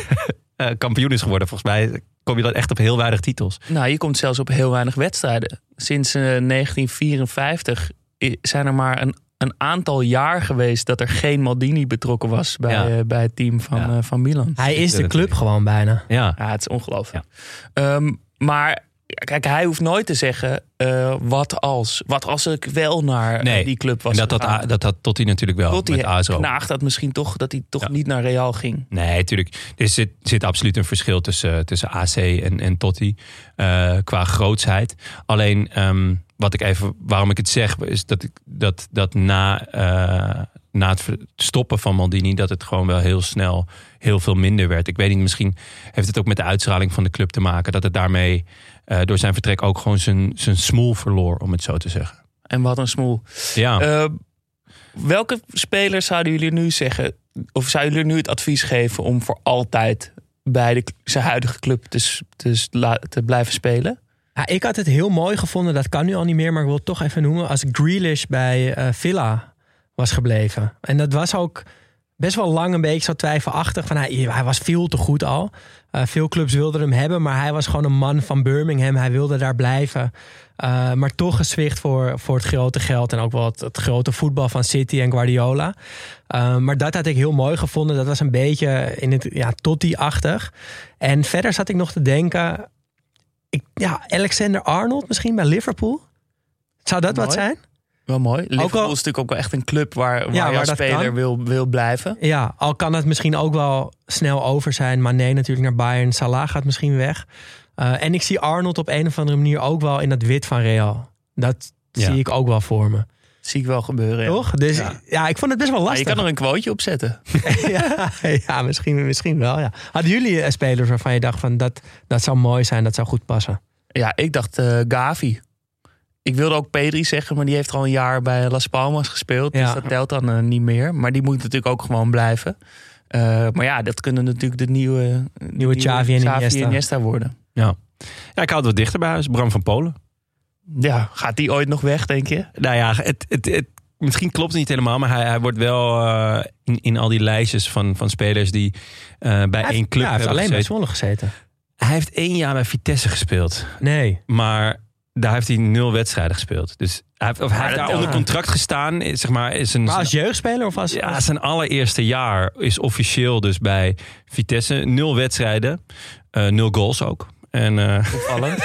uh, kampioen is geworden. Volgens mij kom je dan echt op heel weinig titels. Nou, je komt zelfs op heel weinig wedstrijden. Sinds uh, 1954 zijn er maar een, een aantal jaar geweest dat er geen Maldini betrokken was bij, ja. uh, bij het team van, ja. uh, van Milan. Hij is de club gewoon bijna. Ja, ja het is ongelooflijk. Ja. Um, maar kijk, hij hoeft nooit te zeggen uh, wat als. Wat als ik wel naar nee. die club was en dat gegaan. dat had Totti natuurlijk wel Totti met ASO. knaagt dat misschien toch dat hij toch niet naar Real ging. Nee, natuurlijk. Er zit, zit absoluut een verschil tussen, tussen AC en, en Totti uh, qua grootsheid. Alleen um, wat ik even, waarom ik het zeg, is dat ik dat, dat na, uh, na het stoppen van Maldini, dat het gewoon wel heel snel heel veel minder werd. Ik weet niet, misschien heeft het ook met de uitstraling van de club te maken, dat het daarmee uh, door zijn vertrek ook gewoon zijn, zijn smoel verloor, om het zo te zeggen. En wat een smoel. Ja. Uh, welke spelers zouden jullie nu zeggen, of zouden jullie nu het advies geven om voor altijd bij de, zijn huidige club te, te, te blijven spelen? Ja, ik had het heel mooi gevonden, dat kan nu al niet meer, maar ik wil het toch even noemen. Als Grealish bij uh, Villa was gebleven. En dat was ook best wel lang een beetje zo twijfelachtig. Van hij, hij was veel te goed al. Uh, veel clubs wilden hem hebben, maar hij was gewoon een man van Birmingham. Hij wilde daar blijven. Uh, maar toch gezwicht voor, voor het grote geld en ook wel het, grote voetbal van City en Guardiola. Maar dat had ik heel mooi gevonden. Dat was een beetje in het ja, Totti-achtig. En verder zat ik nog te denken... Ik, ja, Alexander Arnold misschien bij Liverpool. Zou dat mooi. wat zijn? Wel mooi. Liverpool al, is natuurlijk ook wel echt een club waar, waar, ja, waar speler wil, wil blijven. Ja, al kan het misschien ook wel snel over zijn. Maar nee, natuurlijk naar Bayern. Salah gaat misschien weg. Uh, en ik zie Arnold op een of andere manier ook wel in dat wit van Real. Dat ja. zie ik ook wel voor me. Zie ik wel gebeuren. Toch? Dus ja. ja. ik vond het best wel lastig. Ja, je kan er een quoteje op zetten. ja, ja misschien, misschien wel. Ja. Hadden jullie spelers waarvan je dacht van dat, dat zou mooi zijn, dat zou goed passen? Ja, ik dacht uh, Gavi. Ik wilde ook Pedri zeggen, maar die heeft al een jaar bij Las Palmas gespeeld. Ja. Dus dat telt dan uh, niet meer. Maar die moet natuurlijk ook gewoon blijven. Uh, maar ja, dat kunnen natuurlijk de nieuwe, nieuwe, nieuwe Xavi en Iniesta. Iniesta worden. Ja. ja, ik hou het wat dichter bij huis. Bram van Polen. Ja, gaat die ooit nog weg, denk je? Nou ja, het, het, het misschien klopt het niet helemaal, maar hij, hij wordt wel eh, in, in al die lijstjes van, van spelers die eh, bij Hij één heeft- club ja, hij heeft hebben alleen bij. Zwolle gezeten. Hij heeft één jaar bij Vitesse gespeeld, Nee. maar daar heeft hij nul wedstrijden gespeeld. Dus hij heeft, of hij heeft daar onder contract gestaan, is, zeg maar, is een Maar als jeugdspeler of als... ja, zijn allereerste jaar is officieel dus bij Vitesse. Nul wedstrijden, eh, nul goals ook. En, eh, Opvallend.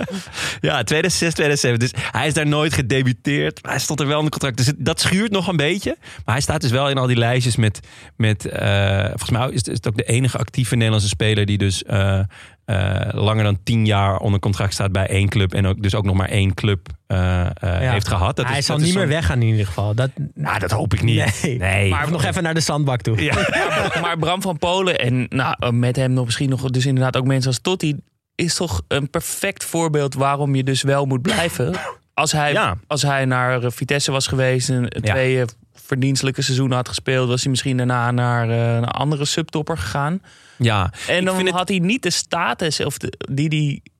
ja, 2006, 2007. Dus hij is daar nooit gedebuteerd. Maar hij stond er wel onder contract. Dus het- dat schuurt nog een beetje. Maar hij staat dus wel in al die lijstjes met... met eh, volgens mij is het, is het ook de enige actieve Nederlandse speler... die dus eh, eh, langer dan tien jaar onder contract staat bij één club. En ook, dus ook nog maar één club eh, eh, Ja. heeft gehad. Dat hij is, zal dat is niet meer weggaan in ieder geval. Dat, Nou, dat hoop ik niet. Nee. nee. maar nog even naar de zandbak toe. Ja. maar Bram van Polen en nou, met hem nog misschien nog dus inderdaad ook mensen als Totti is toch een perfect voorbeeld waarom je dus wel moet blijven. Als hij, Ja. als hij naar eh, Vitesse was geweest en Ja. twee eh, verdienstelijke seizoenen had gespeeld, was hij misschien daarna naar eh, een andere subtopper gegaan. ja. En Ik dan het- had hij niet de status of de, die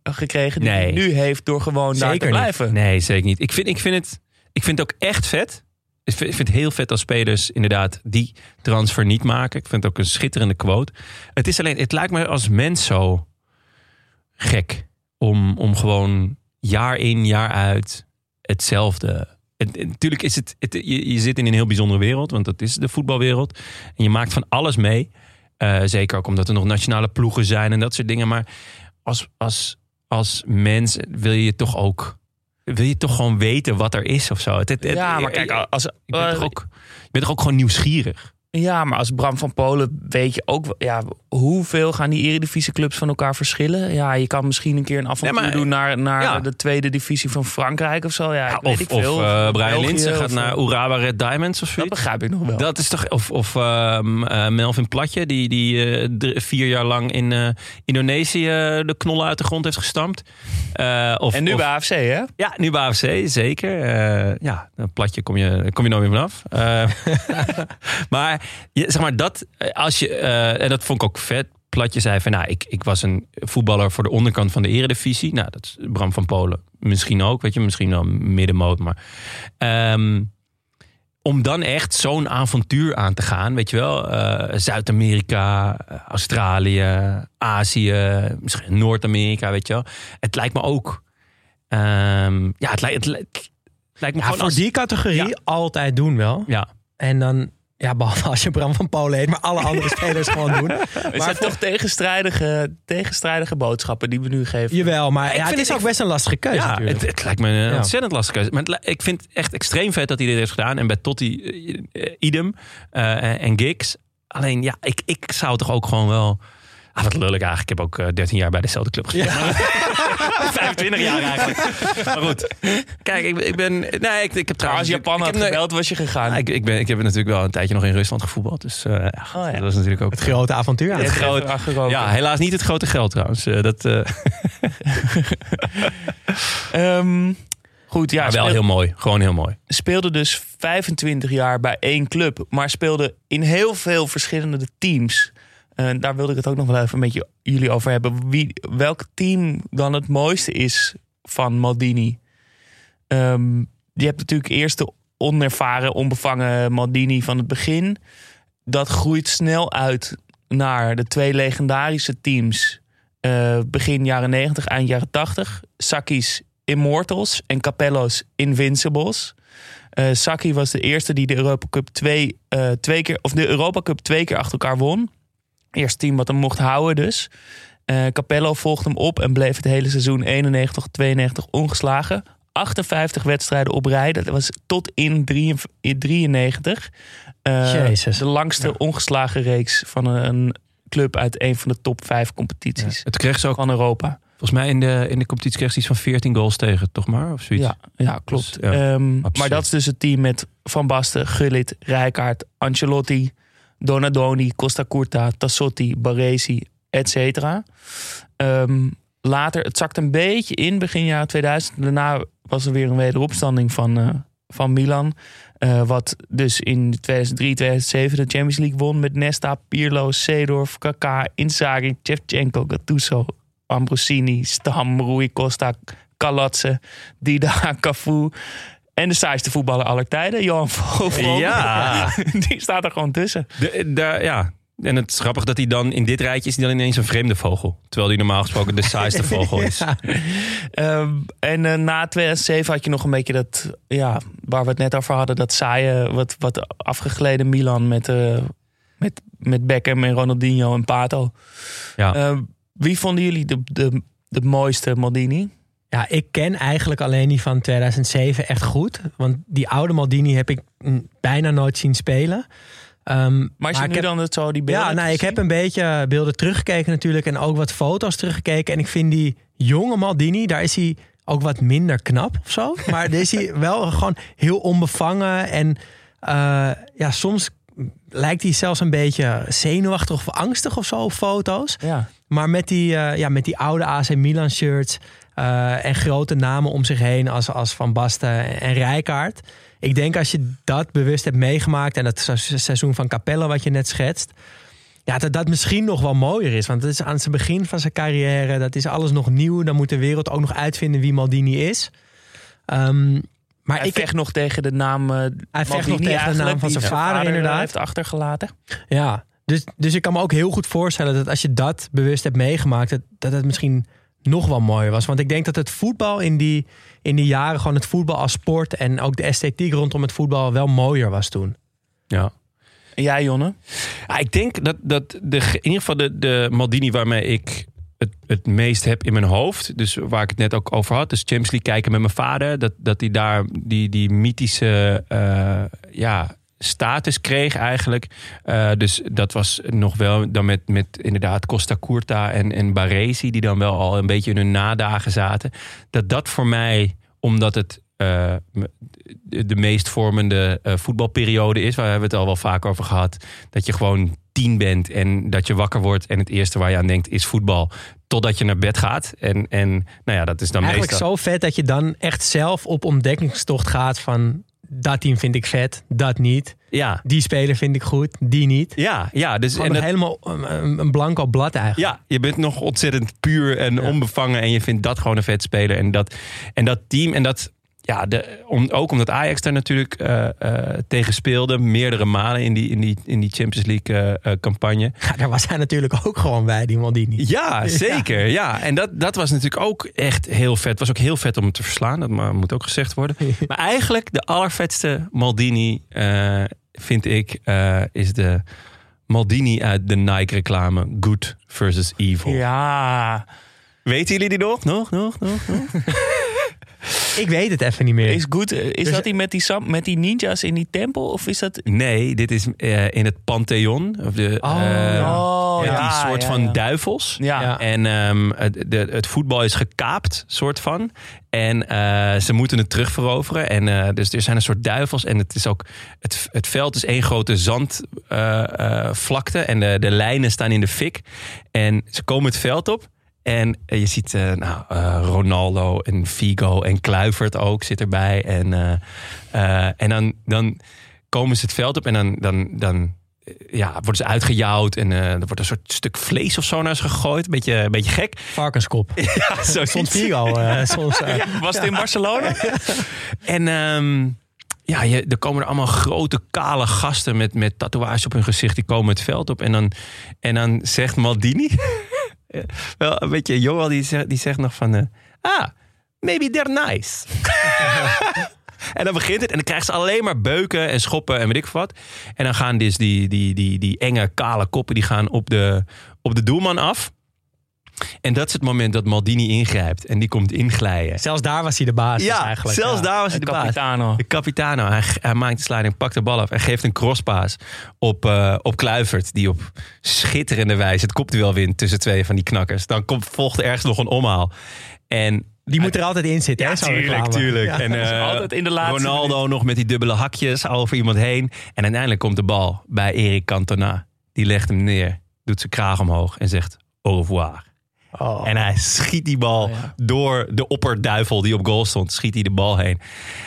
hij gekregen die Nee. hij nu heeft door gewoon daar te Zeker niet. blijven. Nee, zeker niet. Ik vind, ik vind, het, ik vind het ook echt vet. Ik vind, ik vind het heel vet als spelers inderdaad die transfer niet maken. Ik vind het ook een schitterende quote. Het is alleen, het lijkt me als mens zo gek om, om gewoon jaar in, jaar uit hetzelfde. Het, het- natuurlijk is het, het je, je zit in een heel bijzondere wereld, want dat is de voetbalwereld. En je maakt van alles mee. Eh, zeker ook omdat er nog nationale ploegen zijn en dat soort dingen. Maar als, als, als mens wil je toch ook wil je toch gewoon weten wat er is of zo. Het, het- het- Ja, maar kijk, als, je bent, eh, toch ook, je bent toch ook gewoon nieuwsgierig. Ja, maar als Bram van Polen weet je ook ja, hoeveel gaan die eredivisieclubs van elkaar verschillen. Ja, je kan misschien een keer een avontuur Nee, doen naar, naar Ja. de tweede divisie van Frankrijk of zo. Ja, of ik of veel. eh, Brian Linsen gaat of, naar eh, Urawa Red Diamonds of Dat zoiets. begrijp ik nog wel. Dat is toch, of, of ehm, eh, Melvin Platje, die, die drie- vier jaar lang in Indonesië de knollen uit de grond heeft gestampt. Of, en nu of- bij AFC, hè? Ja, nu bij AFC, zeker. Ja, een platje kom je, kom je nooit meer vanaf. Maar zeg maar dat, als je, en dat vond ik ook vet. Platje zei van, nou, ik, ik was een voetballer voor de onderkant van de eredivisie. Nou, dat is Bram van Polen misschien ook, weet je, misschien wel middenmoot. Maar ehm, om dan echt zo'n avontuur aan te gaan, weet je wel. eh, Zuid-Amerika, eh, Australië, Azië, misschien Noord-Amerika, weet je wel. Het lijkt me ook... ehm, ja, het, lijkt het, lijkt- me Ja, gewoon voor als... die categorie Ja. altijd doen wel. Ja, En dan, ja, behalve als je Bram van Polen heet, maar alle andere spelers gewoon doen. Het zijn toch tegenstrijdige, tegenstrijdige boodschappen die we nu geven. Jawel, maar ja, vind het is het- ook best een lastige keuze ja natuurlijk. het, het lijkt me een Ja. ontzettend lastige keuze. Maar het ik vind het echt extreem vet dat hij dit heeft gedaan. En bij Totti, eh, eh, idem. eh, en Giggs. Alleen, ja, ik, ik zou toch ook gewoon wel... Ah, wat lullig eigenlijk. Ik heb ook eh, 13 jaar bij dezelfde club gezeten. 25 jaar eigenlijk. Maar goed. Kijk, ik, ik ben... Nee, ik, ik heb trouwens... als Japan had gebeld, was je gegaan. Ja, ik, ik, ben, ik heb natuurlijk wel een tijdje nog in Rusland gevoetbald. Dus eh, ja, Oh, ja. dat was natuurlijk ook... Het grote avontuur. Het aangeroken. ja, helaas niet het grote geld trouwens. Eh, dat, eh, Ehm, goed, ja, maar wel speel- heel mooi. Gewoon heel mooi. speelde dus 25 jaar bij één club, maar speelde in heel veel verschillende teams. Eh, daar wilde ik het ook nog wel even met je- jullie over hebben. Wie, welk team dan het mooiste is van Maldini? Ehm, je hebt natuurlijk eerst de onervaren, onbevangen Maldini van het begin. Dat groeit snel uit naar de twee legendarische teams. eh, begin jaren 90, eind jaren 80. Sakis Immortals en Capello's Invincibles. Eh Saki was de eerste die de Europa Cup twee, twee keer, of de Europa Cup twee keer achter elkaar won. Eerste team wat hem mocht houden dus. Eh, Capello volgde hem op en bleef het hele seizoen 91-92 ongeslagen. 58 wedstrijden op rij. Dat was tot in 93. Eh, Jezus. De langste ongeslagen reeks van een, club uit een van de top vijf competities Het kreeg ze ook van Europa. Volgens mij in de, in de competitie kreeg ze iets van 14 goals tegen, toch maar? Of zoiets. Ja, ja klopt. Dus, ja, Ehm, maar dat is dus het team met Van Basten, Gullit, Rijkaard, Ancelotti, Donadoni, Costa Curta, Tassotti, Baresi, et cetera. Ehm, later, het zakt een beetje in begin jaren 2000. Daarna was er weer een wederopstanding van, eh, van Milan. Eh, wat dus in 2003, 2007 de Champions League won met Nesta, Pirlo, Seedorf, Kaká, Inzaghi, Shevchenko, Gattuso, Ambrosini, Stam, Rui Costa, Kalatse, Dida, Cafu En de saaiste voetballer aller tijden, Johan Vogel. Ja. Die staat er gewoon tussen. De, ja. En het is grappig dat hij dan in dit rijtje is hij dan ineens een vreemde vogel. Terwijl hij normaal gesproken de saaiste vogel is. Ja. Ehm, en eh, na 2007 had je nog een beetje dat, ja, waar we het net over hadden, dat saaie, wat, wat afgegleden Milan met, eh, met, met Beckham en Ronaldinho en Pato. Ja. Ehm, wie vonden jullie de, de, de mooiste Maldini? Ja, ik ken eigenlijk alleen die van 2007 echt goed. Want die oude Maldini heb ik bijna nooit zien spelen. Ehm, Maar als je nu heb- dan het zo die beelden Ja, nou, ik heb een beetje beelden teruggekeken natuurlijk. En ook wat foto's teruggekeken. En ik vind die jonge Maldini, daar is hij ook wat minder knap of zo. Maar daar is hij wel gewoon heel onbevangen. En eh, ja, soms lijkt hij zelfs een beetje zenuwachtig of angstig of zo op foto's. Ja. Maar met die, eh, ja, met die oude AC Milan shirts eh, en grote namen om zich heen als, als Van Basten en Rijkaard. Ik denk als je dat bewust hebt meegemaakt en dat se- seizoen van Capelle wat je net schetst. Ja, dat dat misschien nog wel mooier is. Want het is aan zijn begin van zijn carrière. Dat is alles nog nieuw. Dan moet de wereld ook nog uitvinden wie Maldini is. Ehm, maar Hij ik vecht nog tegen de naam. eh, Hij vecht nog Maldini tegen de naam van zijn vader, inderdaad. heeft achtergelaten. Ja, dus, dus ik kan me ook heel goed voorstellen dat als je dat bewust hebt meegemaakt, dat, dat het misschien nog wel mooier was. Want ik denk dat het voetbal in die, in die jaren, gewoon het voetbal als sport en ook de esthetiek rondom het voetbal wel mooier was toen. Ja. En jij, Jonne? Ja, ik denk dat, dat de, in ieder geval de, de Maldini waarmee ik het, het meest heb in mijn hoofd. Dus waar ik het net ook over had. Dus Champions League kijken met mijn vader. Dat, dat hij daar die, die mythische eh, ja, status kreeg eigenlijk. Eh, dus dat was nog wel dan met, met inderdaad Costa Curta en, en Baresi. Die dan wel al een beetje in hun nadagen zaten. Dat dat voor mij, omdat het... eh, de meest vormende eh, voetbalperiode is. Waar hebben we het al wel vaak over gehad. Dat je gewoon tien bent en dat je wakker wordt. En het eerste waar je aan denkt is voetbal. Totdat je naar bed gaat. En, en nou ja, dat is dan Eigenlijk meestal... zo vet dat je dan echt zelf op ontdekkingstocht gaat van dat team vind ik vet, dat niet. Ja, Die speler vind ik goed, die niet. ja, ja. Dus, en dat, helemaal een, een blanco blad eigenlijk. ja, je bent nog ontzettend puur en onbevangen. En je vindt dat gewoon een vet speler. En dat, en dat team en dat... Ja, de, om, ook omdat Ajax daar natuurlijk eh, eh, tegen speelde. Meerdere malen in die, in die, in die Champions League eh, campagne. Ja, daar was hij natuurlijk ook gewoon bij, die Maldini. Ja, zeker. Ja. En dat, dat was natuurlijk ook echt heel vet. Het was ook heel vet om hem te verslaan. Dat moet ook gezegd worden. Maar eigenlijk de allervetste Maldini, vind ik, is de Maldini uit de Nike-reclame. Good versus Evil. Ja. Weten jullie die nog? Nog, nog, nog? nog? Ik weet het even niet meer. Is, goed, eh, is dat die met, die sam- met die ninjas in die tempel? Of is dat... Nee, dit is eh, in het Pantheon. Of de, Oh, eh, ja. Oh, die soort ja, van ja. duivels. Ja. Ja. En ehm, het, de, het voetbal is gekaapt, soort van. En eh, ze moeten het terugveroveren. En eh, dus er zijn een soort duivels. En het is ook. Het, het veld is één grote zandvlakte. en de, de lijnen staan in de fik. En ze komen het veld op. En eh, je ziet eh, nou, eh, Ronaldo en Figo en Kluivert ook zit erbij. En, en dan, dan komen ze het veld op en dan, dan, dan ja, worden ze uitgejouwd. En er wordt een soort stuk vlees of zo naar ze gegooid. Een beetje, een beetje gek. Varkenskop. Ja, zo Stond Figo soms. Was het in Barcelona? En ehm, ja, je, er komen er allemaal grote kale gasten met, met tatoeages op hun gezicht. Die komen het veld op. En dan, en dan zegt Maldini... wel een beetje Joel, die zegt, die zegt nog van... eh, ah, maybe they're nice. en dan begint het en dan krijgen ze alleen maar beuken en schoppen en weet ik wat. En dan gaan dus die, die, die, die enge kale koppen die gaan op de, op de doelman af. En dat is het moment dat Maldini ingrijpt. En die komt inglijden. Zelfs daar was hij de baas Ja, eigenlijk. zelfs ja. daar was hij De de baas. Capitano. De Capitano. Hij, hij maakt de sliding, pakt de bal af en geeft een crosspaas op, eh, op Kluivert. Die op schitterende wijze het kopduel wint tussen twee van die knakkers. Dan komt, volgt er ergens nog een omhaal. En Die moet er altijd in zitten, hè? ja, tuurlijk, tuurlijk. Ja. En, eh, Altijd in de laatste Ronaldo nog met die dubbele hakjes over iemand heen. En uiteindelijk komt de bal bij Eric Cantona. Die legt hem neer, doet zijn kraag omhoog en zegt au revoir. Oh. En hij schiet die bal Oh, ja. door de opperduivel die op goal stond. Schiet hij de bal heen.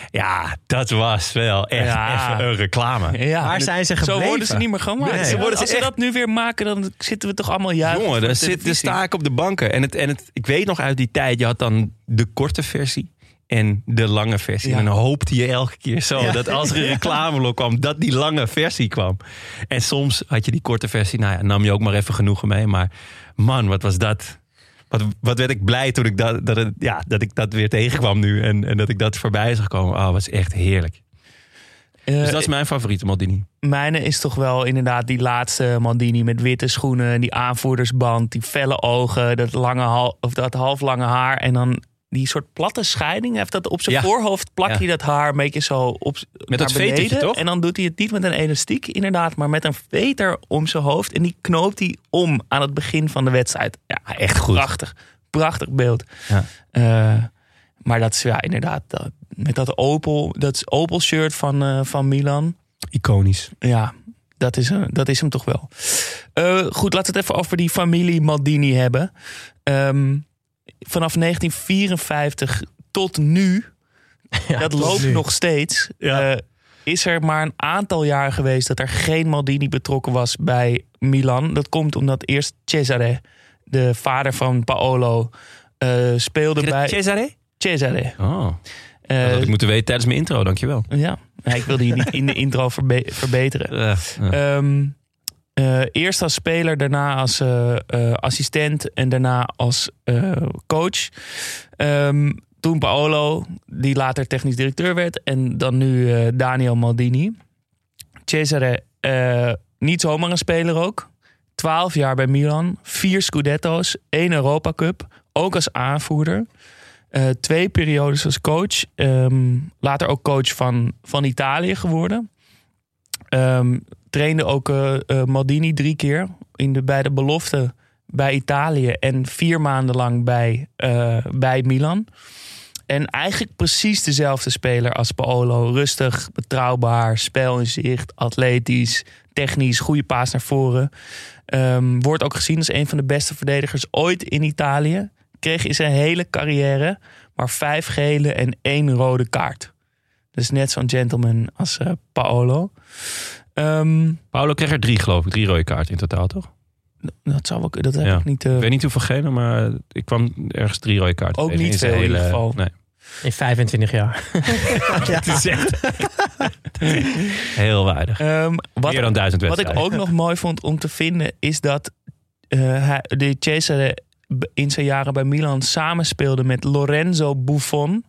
Ja, dat was wel echt Ja. even een reclame. Ja, Waar zijn ze gebleven? Zo worden ze niet meer gemaakt. Nee, ze worden Als ze echt- dat nu weer maken, dan zitten we toch allemaal juist. Jongen, daar, de zit, daar televisie. sta ik op de banken. En, het, en het, ik weet nog uit die tijd, je had dan de korte versie. en de lange versie. Ja. En dan hoopte je elke keer zo Ja. dat als er een reclameblok kwam, dat die lange versie kwam. En soms had je die korte versie, nou ja, nam je ook maar even genoegen mee. Maar man, wat was dat? Wat, wat werd ik blij toen ik dat, dat, het, ja, dat ik dat weer tegenkwam nu. En, en dat ik dat voorbij zag komen. Oh, was echt heerlijk. Eh, Dus dat is mijn favoriete Maldini. Mijne is toch wel inderdaad die laatste Maldini met witte schoenen, die aanvoerdersband, die felle ogen, dat, lange hal, of dat halflange haar en dan die soort platte scheiding. Heeft dat op zijn Ja. voorhoofd, plakt Ja. hij dat haar een beetje zo op met dat vetertje, toch? En dan doet hij het niet met een elastiek inderdaad, maar met een veter om zijn hoofd. En die knoopt hij om aan het begin van de wedstrijd. Ja, echt goed. Prachtig. Prachtig beeld. Ja. Eh, maar dat is ja inderdaad, dat, met dat Opel, dat Opel shirt van, eh, van Milan. Iconisch. Ja, dat is, hem- dat is hem toch wel. Eh, goed, laten we het even over die familie Maldini hebben. Ehm, vanaf 1954 tot nu, Ja, dat tot loopt nu. nog steeds, Ja. eh, is er maar een aantal jaar geweest dat er geen Maldini betrokken was bij Milan. Dat komt omdat eerst Cesare, de vader van Paolo, eh, speelde bij Cesare? Cesare. Oh, Eh, dat had ik moeten weten tijdens mijn intro, dankjewel. ja, Ja, ik wilde je niet in de intro verbe- verbeteren. Eh, eh. Eerst als speler, daarna als eh, eh, assistent en daarna als coach. Ehm, toen Paolo, die later technisch directeur werd. En dan nu Daniel Maldini. Cesare, niet zomaar een speler ook. Twaalf jaar bij Milan. Vier Scudetto's. één Europa Cup. Ook als aanvoerder. Twee periodes als coach. Ehm, later ook coach van, van Italië geworden. Ehm, trainde ook eh, eh, Maldini drie keer in de, bij de belofte bij Italië en vier maanden lang bij, eh, bij Milan. En eigenlijk precies dezelfde speler als Paolo. Rustig, betrouwbaar, spel in zicht, atletisch, technisch, goede paas naar voren. Ehm, wordt ook gezien als een van de beste verdedigers ooit in Italië. Kreeg in zijn hele carrière maar vijf gele en één rode kaart. Dus net zo'n gentleman als eh, Paolo. Ehm, Paolo kreeg er drie, geloof ik. Drie rode kaarten in totaal, toch? dat zou ook, dat heb Ja. ik niet. eh, Ik weet niet hoeveel gele, maar ik kwam ergens drie rode kaarten Ook tegen niet zijn veel in ieder geval. Nee. In 25 jaar. Het is echt heel waardig. ehm, wat, Meer dan duizend wat ik wedstrijden. ook nog mooi vond om te vinden is dat eh, hij, de Cesare in zijn jaren bij Milan samenspeelde met Lorenzo Buffon,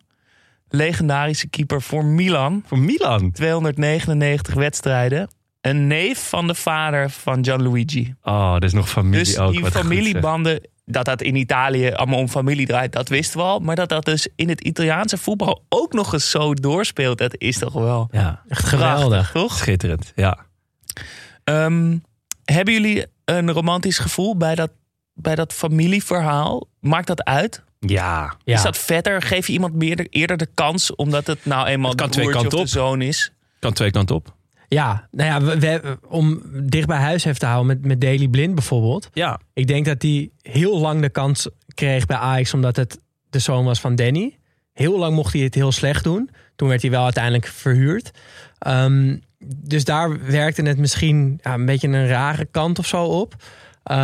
legendarische keeper voor Milan. Voor Milan. 299 wedstrijden. Een neef van de vader van Gianluigi. Oh, dat is nog familie Dus ook. die goed, zeg. familiebanden, dat dat in Italië allemaal om familie draait, dat wisten we al. Maar dat dat dus in het Italiaanse voetbal ook nog eens zo doorspeelt, dat is toch wel Ja, Echt geweldig. toch? schitterend. Ja. Ehm, hebben jullie een romantisch gevoel bij dat, bij dat familieverhaal? Maakt dat uit? Ja. Ja. Is dat vetter? Geef je iemand meer, eerder de kans omdat het nou eenmaal Het kan de twee broertje of kanten de op. zoon is? Kan twee kanten op. Ja, nou ja, we, we- om dicht bij huis even te houden met, met Daily Blind bijvoorbeeld. Ja. Ik denk dat hij heel lang de kans kreeg bij Ajax omdat het de zoon was van Danny. Heel lang mocht hij het heel slecht doen. Toen werd hij wel uiteindelijk verhuurd. Ehm, dus daar werkte het misschien ja, een beetje een rare kant of zo op. Eh,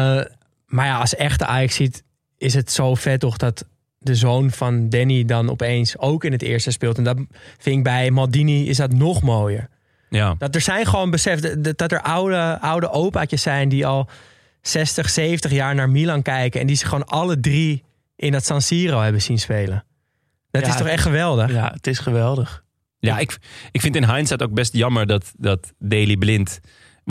maar ja, als echte Ajax ziet, is het zo vet toch dat de zoon van Danny dan opeens ook in het eerste speelt. En dat vind ik bij Maldini is dat nog mooier. Ja. Dat er zijn gewoon besef dat, er oude, oude opaatjes zijn die al 60, 70 jaar naar Milan kijken. En die ze gewoon alle drie in dat San Siro hebben zien spelen. Dat Ja, is toch echt geweldig? Ja, het is geweldig. Ja, ik, ik vind in hindsight ook best jammer dat, dat Daley Blind...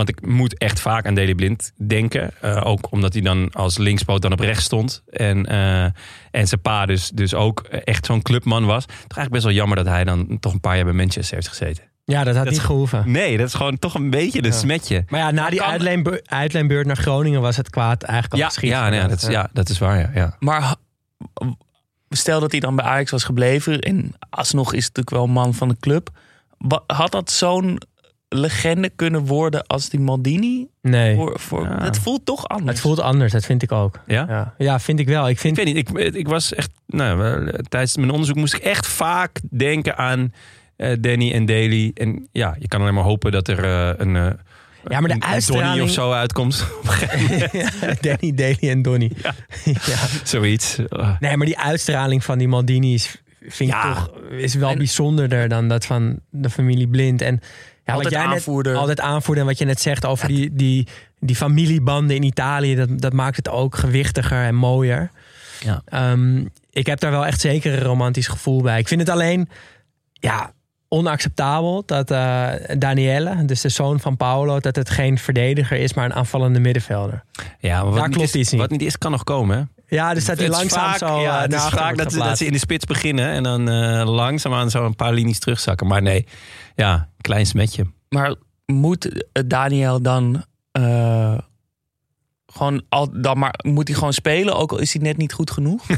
Want ik moet echt vaak aan Daley Blind denken. Eh, ook omdat hij dan als linkspoot dan op rechts stond. En, eh, en zijn pa dus, dus ook echt zo'n clubman was. Toch eigenlijk best wel jammer dat hij dan toch een paar jaar bij Manchester heeft gezeten. Ja, dat had Dat niet is- gehoeven. Nee, dat is gewoon toch een beetje een Ja. smetje. Maar ja, na die kan- uitleenbeurt naar Groningen was het kwaad eigenlijk al Ja, geschieden. ja, nee, dat, is, ja, dat is waar. Ja, ja. Maar stel dat hij dan bij Ajax was gebleven. En alsnog is het natuurlijk wel een man van de club. Had dat zo'n legende kunnen worden als die Maldini? Nee, Voor, voor, Ja. Het voelt toch anders. het voelt anders. Dat vind ik ook. Ja? Ja, ja vind ik wel. Ik vind, Ik weet niet, ik, ik was echt... Nou, eh, tijdens mijn onderzoek moest ik echt vaak denken aan eh, Danny en Daly. En ja, je kan alleen maar hopen dat er eh, een... eh, Ja, maar de uitstraling- Donnie of zo uitkomt. Danny, Daly en Donny. Ja. Zoiets. Ah. Nee, maar die uitstraling van die Maldini is, vind Ja. ik toch is wel En- bijzonderder dan dat van de familie Blind. En ja, Altijd wat jij aanvoerder. Net, altijd aanvoerder. En wat je net zegt over die, die, die familiebanden in Italië, dat, dat maakt het ook gewichtiger en mooier. Ja. Ehm, ik heb daar wel echt zeker een romantisch gevoel bij. Ik vind het alleen ja, onacceptabel dat eh Danielle, dus de zoon van Paolo, dat het geen verdediger is, maar een aanvallende middenvelder. Ja, maar wat, niet klopt is, iets niet. wat niet is, kan nog komen. Hè? Ja, dus dat hij Het is langzaam vaak, zo ja, eh, het is vaak dat, ze- dat geplaatst. ze in de spits beginnen en dan eh, langzaamaan zo een paar linies terugzakken. Maar nee, ja, klein smetje. Maar moet eh, Daniel dan eh, gewoon al, dan maar moet hij gewoon spelen, ook al is hij net niet goed genoeg?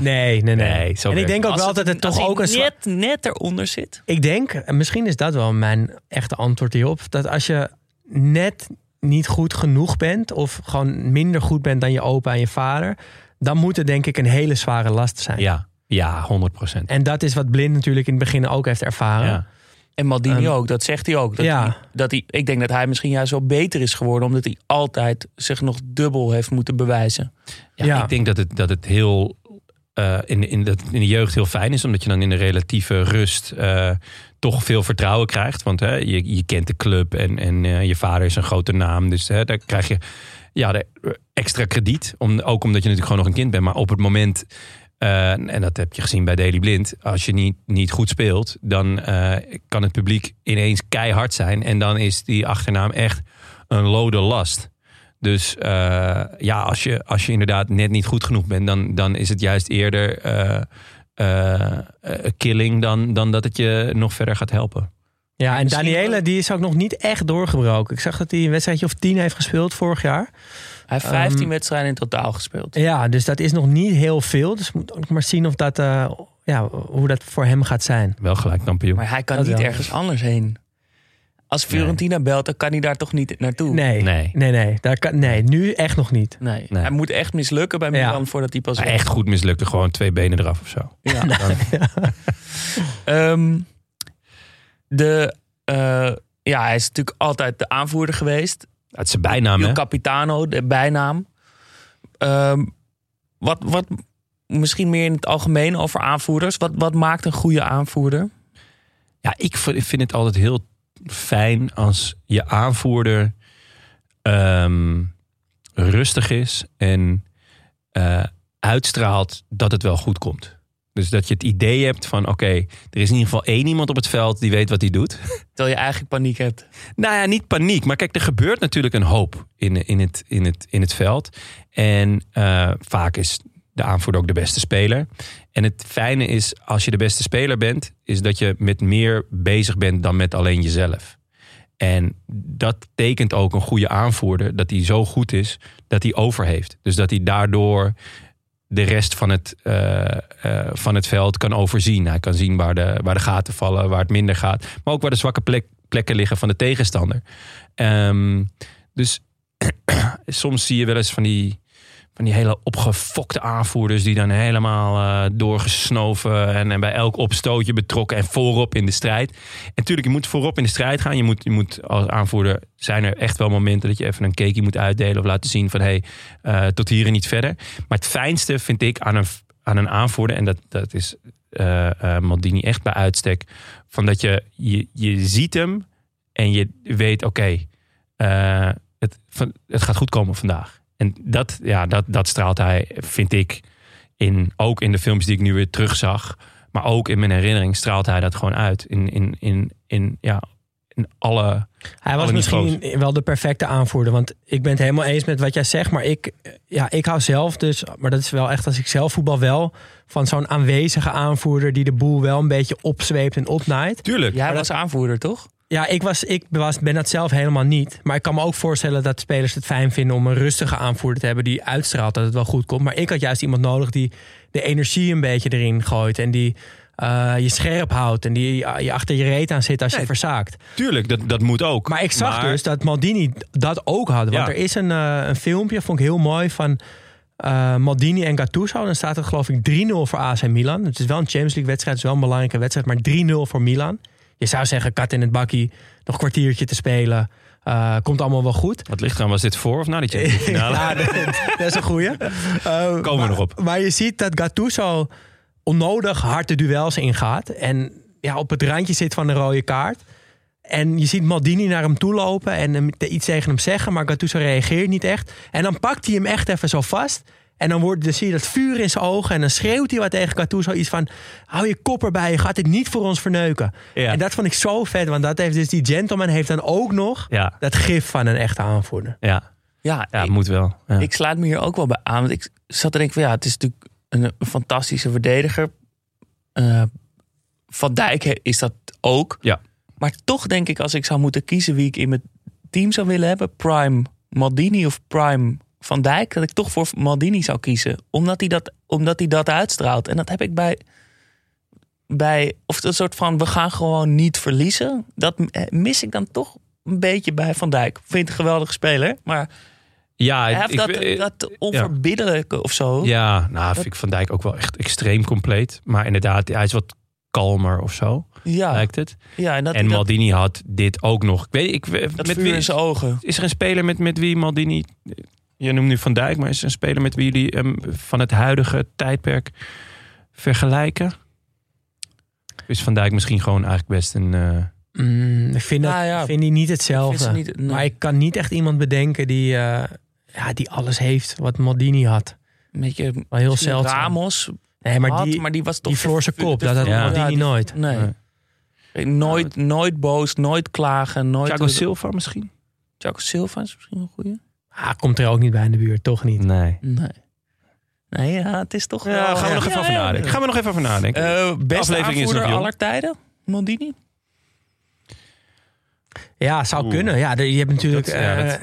Nee, nee, nee. En ik denk ook Als wel dat het als toch hij ook een... net, net eronder zit. Ik denk, en misschien is dat wel mijn echte antwoord hierop, dat als je net niet goed genoeg bent of gewoon minder goed bent dan je opa en je vader, dan moet het denk ik een hele zware last zijn. Ja, ja 100 procent. En dat is wat Blind natuurlijk in het begin ook heeft ervaren. Ja. En Maldini Ehm, ook, dat zegt hij ook. Dat ja. hij, dat hij, ik denk dat hij misschien juist wel beter is geworden, omdat hij altijd zich nog dubbel heeft moeten bewijzen. Ja, Ja. Ik denk dat het, dat het heel eh, in, in, de, in de jeugd heel fijn is, omdat je dan in de relatieve rust eh, toch veel vertrouwen krijgt. Want hè, je, je kent de club en, en eh, je vader is een grote naam. Dus hè, daar krijg je ja, de extra krediet. Om, ook omdat je natuurlijk gewoon nog een kind bent. Maar op het moment, eh, en dat heb je gezien bij Daily Blind, als je niet, niet goed speelt, dan eh, kan het publiek ineens keihard zijn. En dan is die achternaam echt een lode last. Dus eh, ja, als je, als je inderdaad net niet goed genoeg bent, dan, dan is het juist eerder eh, killing dan, dan dat het je nog verder gaat helpen. Ja, en Misschien Daniele die is ook nog niet echt doorgebroken. Ik zag dat hij een wedstrijdje of tien heeft gespeeld vorig jaar. Hij heeft 15 Ehm, wedstrijden in totaal gespeeld. Ja, dus dat is nog niet heel veel. Dus we moeten ook maar zien of dat, eh, ja, hoe dat voor hem gaat zijn. Wel gelijk kampioen. Maar hij kan Dat niet wel. ergens anders heen. Als Fiorentina belt, dan kan hij daar toch niet naartoe? Nee, nee, Nee. nee, Daar kan, nee nu echt nog niet. Nee. Nee. Hij moet echt mislukken bij Ja. Milan voordat hij pas Maar echt goed mislukte, gewoon twee benen eraf of zo. Ja. Dan- Ehm, de, eh, ja, hij is natuurlijk altijd de aanvoerder geweest. Het is zijn bijnaam, Il hè? Capitano, de bijnaam. Ehm, wat, wat misschien meer in het algemeen over aanvoerders. Wat, wat maakt een goede aanvoerder? Ja, ik vind het altijd heel fijn als je aanvoerder ehm, rustig is en eh, uitstraalt dat het wel goed komt. Dus dat je het idee hebt van oké, er is in ieder geval één iemand op het veld die weet wat hij doet. Terwijl je eigenlijk paniek hebt. Nou ja, niet paniek. Maar kijk, er gebeurt natuurlijk een hoop in, in, het, in, het, in het veld. En eh, vaak is de aanvoerder ook de beste speler. En het fijne is, als je de beste speler bent, is dat je met meer bezig bent dan met alleen jezelf. En dat tekent ook een goede aanvoerder, dat hij zo goed is dat hij over heeft. Dus dat hij daardoor de rest van het, eh, eh, van het veld kan overzien. Hij kan zien waar de, waar de gaten vallen, waar het minder gaat. Maar ook waar de zwakke plek, plekken liggen van de tegenstander. Ehm, dus soms zie je wel eens van die, van die hele opgefokte aanvoerders... die dan helemaal eh, doorgesnoven en, en bij elk opstootje betrokken... en voorop in de strijd. En natuurlijk, je moet voorop in de strijd gaan. Je moet, je moet als aanvoerder zijn er echt wel momenten... dat je even een cakeje moet uitdelen of laten zien van... hé, hey, eh, tot hier en niet verder. Maar het fijnste vind ik aan een, aan een aanvoerder... en dat, dat is eh, Maldini echt bij uitstek... van dat je, je, je ziet hem en je weet, oké... het, het gaat goed komen vandaag. En dat, ja, dat, dat straalt hij, vind ik, in, ook in de films die ik nu weer terugzag. Maar ook in mijn herinnering straalt hij dat gewoon uit. In, in, in, in, ja, in alle. Hij was Alle misschien wel de perfecte aanvoerder. Want ik ben het helemaal eens met wat jij zegt. Maar ik, ja, ik hou zelf dus, maar dat is wel echt als ik zelf voetbal wel... van zo'n aanwezige aanvoerder die de boel wel een beetje opzweept en opnaait. Tuurlijk. Jij was aanvoerder, toch? Ja, ik, was, ik was, ben dat zelf helemaal niet. Maar ik kan me ook voorstellen dat spelers het fijn vinden om een rustige aanvoerder te hebben die uitstraalt dat het wel goed komt. Maar ik had juist iemand nodig die de energie een beetje erin gooit en die eh, je scherp houdt en die je achter je reet aan zit als je Nee. verzaakt. Tuurlijk, dat, dat moet ook. Maar ik zag Maar- dus dat Maldini dat ook had. Want Ja. er is een, eh, een filmpje, vond ik heel mooi, van eh, Maldini en Gattuso. En dan staat er geloof ik 3-0 voor AC Milan. Het is wel een Champions League wedstrijd, het is wel een belangrijke wedstrijd. Maar 3-0 voor Milan. Je zou zeggen, kat in het bakkie, nog een kwartiertje te spelen. Eh, komt allemaal wel goed. Wat ligt eraan, was dit voor of na die Champions finale? Ja, dat, dat is een goeie. Eh, Komen we maar, nog op. Maar je ziet dat Gattuso onnodig harde duels ingaat. En ja, op het randje zit van een rode kaart. En je ziet Maldini naar hem toe lopen en hem iets tegen hem zeggen. Maar Gattuso reageert niet echt. En dan pakt hij hem echt even zo vast. En dan, wordt, dan zie je dat vuur in zijn ogen. En dan schreeuwt hij wat tegen Gattuso. Iets van, hou je kop erbij. Je gaat dit niet voor ons verneuken. Ja. En dat vond ik zo vet. Want dat heeft dus die gentleman heeft dan ook nog Ja, dat gif van een echte aanvoerder. ja. Ja, ja ik, moet wel. Ja. ik sluit me hier ook wel bij aan. Want ik zat te denken van ja, het is natuurlijk een, fantastische verdediger. Eh, Van Dijk is dat ook. Ja. Maar toch denk ik als ik zou moeten kiezen wie ik in mijn team zou willen hebben. Prime Maldini of Prime Van Dijk. Dat ik toch voor Maldini zou kiezen. Omdat hij dat, omdat hij dat uitstraalt. En dat heb ik bij... bij of een soort van we gaan gewoon niet verliezen. Dat eh, mis ik dan toch een beetje bij Van Dijk. Ik vind het een geweldige speler. Maar ja, hij heeft ik- dat, dat onverbiddelijke of zo. Ja, nou vind ik Van Dijk ook wel echt extreem compleet. Maar inderdaad, hij is wat kalmer of zo, ja, lijkt het. ja en dat, en dat, Maldini had dit ook nog. Ik weet, ik, dat met wie, in zijn ogen. is er een speler met, met wie Maldini... Je noemt nu Van Dijk, maar is een speler met wie jullie hem van het huidige tijdperk vergelijken? Is Van Dijk misschien gewoon eigenlijk best een... eh, Mm, ik vind, dat, Nou ja, vind die niet hetzelfde. vind ze niet- nee. Maar ik kan niet echt iemand bedenken die, eh, ja, die alles heeft wat Maldini had. Een beetje Wel heel zeldzaam. Ramos Nee, maar had, die, maar die was toch die verloor zijn kop. Dat had Ja. Maldini die- nooit. Nee. Nee. Nooit, nooit boos, nooit klagen. Nooit Thiago Silva misschien? Thiago Silva is misschien een goeie. Ah, komt er ook niet bij in de buurt, toch niet. Nee. Nee. Nee, ja, het is toch Ja, wel... gaan we nog even over nadenken. Gaan we nog even over nadenken. Eh, beste aflevering is aller tijden, Maldini. Ja, zou Oeh. kunnen. Ja, de- je hebt natuurlijk Dat- ja, eh, dat-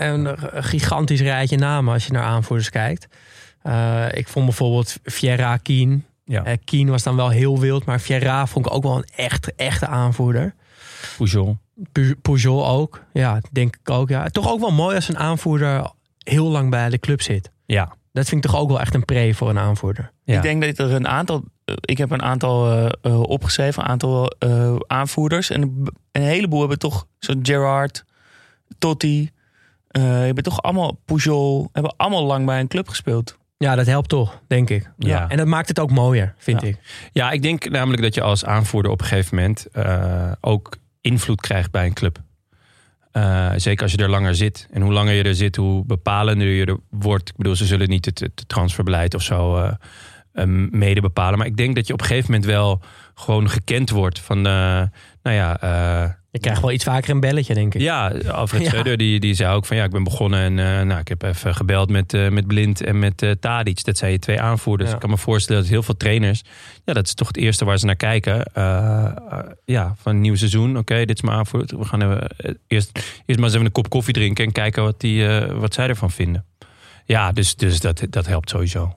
een, gigantisch rijtje namen als je naar aanvoerders kijkt. Eh, ik vond bijvoorbeeld Vieira Kien. Ja. Kien was dan wel heel wild, maar Vieira vond ik ook wel een echt, echte aanvoerder. Pujol. Pu- Pujol ook. Ja, denk ik ook. Ja. Toch ook wel mooi als een aanvoerder heel lang bij de club zit. Ja. Dat vind ik toch ook wel echt een pre voor een aanvoerder. Ja. Ik denk dat er een aantal... eh, Ik heb een aantal eh, eh, opgeschreven, een aantal eh, aanvoerders. En een, heleboel hebben toch zo'n Gerard, Totti... eh hebben toch allemaal Pujol... Hebben allemaal lang bij een club gespeeld. Ja, dat helpt toch, denk ik. Ja. En dat maakt het ook mooier, vind Ja. ik. Ja, ik denk namelijk dat je als aanvoerder op een gegeven moment eh, ook invloed krijgt bij een club. Eh, zeker als je er langer zit. En hoe langer je er zit, hoe bepalender je er wordt. Ik bedoel, ze zullen niet het, transferbeleid of zo eh, mede bepalen. Maar ik denk dat je op een gegeven moment wel gewoon gekend wordt van, nou ja, Je krijgt wel iets vaker een belletje, denk ik. ja, Alfred Ja. Schreuder die, die zei ook van ja, ik ben begonnen en eh, nou, ik heb even gebeld met, eh, met Blind en met eh Tadic. Dat zijn je twee aanvoerders. Ja. Ik kan me voorstellen dat heel veel trainers, ja, dat is toch het eerste waar ze naar kijken. Ja, van een nieuw seizoen. Oké, dit is mijn aanvoerder. We gaan even, eerst, eerst maar eens even een kop koffie drinken en kijken wat, die, wat zij ervan vinden. Ja, dus, dus dat, dat helpt sowieso.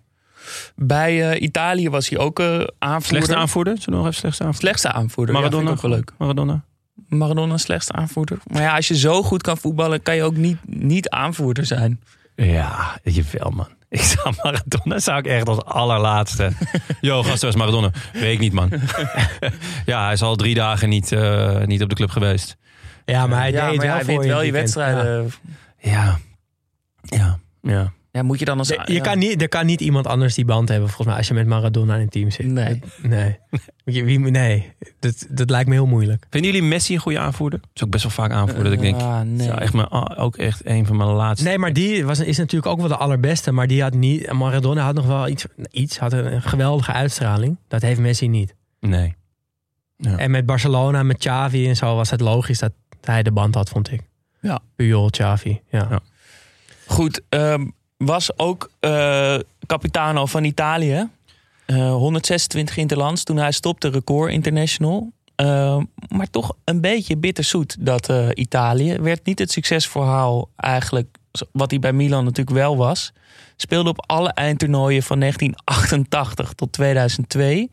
Bij Italië was hij ook eh aanvoerder. Slechtste aanvoerder? Zullen we nog even slechtste aanvoerder? Slechtste aanvoerder. Maradona. Ja, vind ik ook wel leuk. Maradona. Maradona slechtste aanvoerder. Maar ja, als je zo goed kan voetballen, kan je ook niet, niet aanvoerder zijn. Ja, jawel man. Ik zou Maradona zou ik echt als allerlaatste. Yo, gast, was Maradona. Weet ik niet, man. ja, hij is al drie dagen niet, eh, niet op de club geweest. Ja, maar hij ja, deed maar wel hij voor wint je wel je wedstrijden. Ja. Ja. Ja. Ja. Moet je dan als... Ja. Je ja. kan niet, er kan niet iemand anders die band hebben, volgens mij, als je met Maradona in een team zit. Nee. Dat- nee. Wie, nee, dat, dat lijkt me heel moeilijk. Vinden jullie Messi een goede aanvoerder? Dat is ook best wel vaak aanvoerder. dat ik denk, nee. zou echt mijn, ook echt een van mijn laatste. Nee, maar die was, is natuurlijk ook wel de allerbeste. Maar die had niet. Maradona had nog wel iets. Iets had een geweldige uitstraling. Dat heeft Messi niet. Nee. Ja. En met Barcelona, met Xavi en zo was het logisch dat hij de band had, vond ik. Ja. Puyol, Xavi. Ja. Ja. Goed, ehm, was ook eh capitano van Italië. Eh 126 interlands toen hij stopte, record international. Ehm, maar toch een beetje bitterzoet dat eh, Italië. Werd niet het succesverhaal eigenlijk wat hij bij Milan natuurlijk wel was. Speelde op alle eindtoernooien van 1988 tot 2002.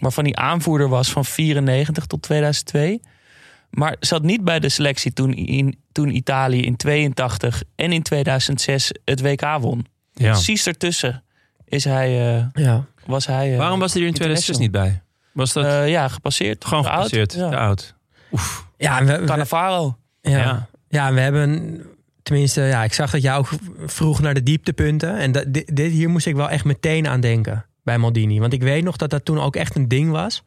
Waarvan hij aanvoerder was van 94 tot 2002. Maar zat niet bij de selectie toen, in, toen Italië in 82 en in 2006 het WK won. Ja. Precies ertussen is hij, eh, ja. was hij... eh, Waarom was hij er in 2006 niet bij? Was dat eh, ja, gepasseerd. gewoon gepasseerd? Ja. Te oud. Ja, en we, Cannavaro. ja. Ja. ja. we hebben. Tenminste, ja, ik zag dat jij ook vroeg naar de dieptepunten. En dat, dit, dit hier moest ik wel echt meteen aan denken. bij Maldini. Want ik weet nog dat dat toen ook echt een ding was.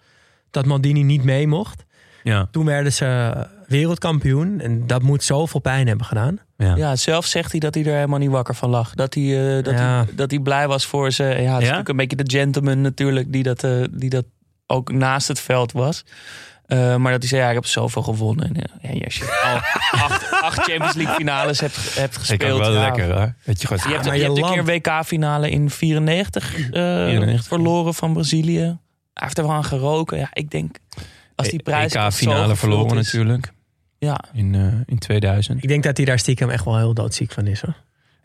Dat Maldini niet mee mocht. Ja. Toen werden ze wereldkampioen. En dat moet zoveel pijn hebben gedaan. Ja. Ja, zelf zegt hij dat hij er helemaal niet wakker van lag. Dat hij, eh, dat Ja. hij, dat hij blij was voor ze. Ja, het is Ja? natuurlijk een beetje de gentleman natuurlijk die dat, eh, die dat ook naast het veld was. Eh, maar dat hij zei, ja, ik heb zoveel gewonnen. En, ja, als je al acht, acht Champions League finales hebt, hebt Ik gespeeld. ook wel ja. lekker hoor. Je, gewoon, Je hebt, maar je je hebt een keer WK-finale in 94, eh, 94. verloren van Brazilië. Hij heeft er wel aan geroken. Ja, ik denk, als die prijs EK-finale verloren natuurlijk. Ja, In, eh, in 2000. Ik denk dat hij daar stiekem echt wel heel doodziek van is. Hoor.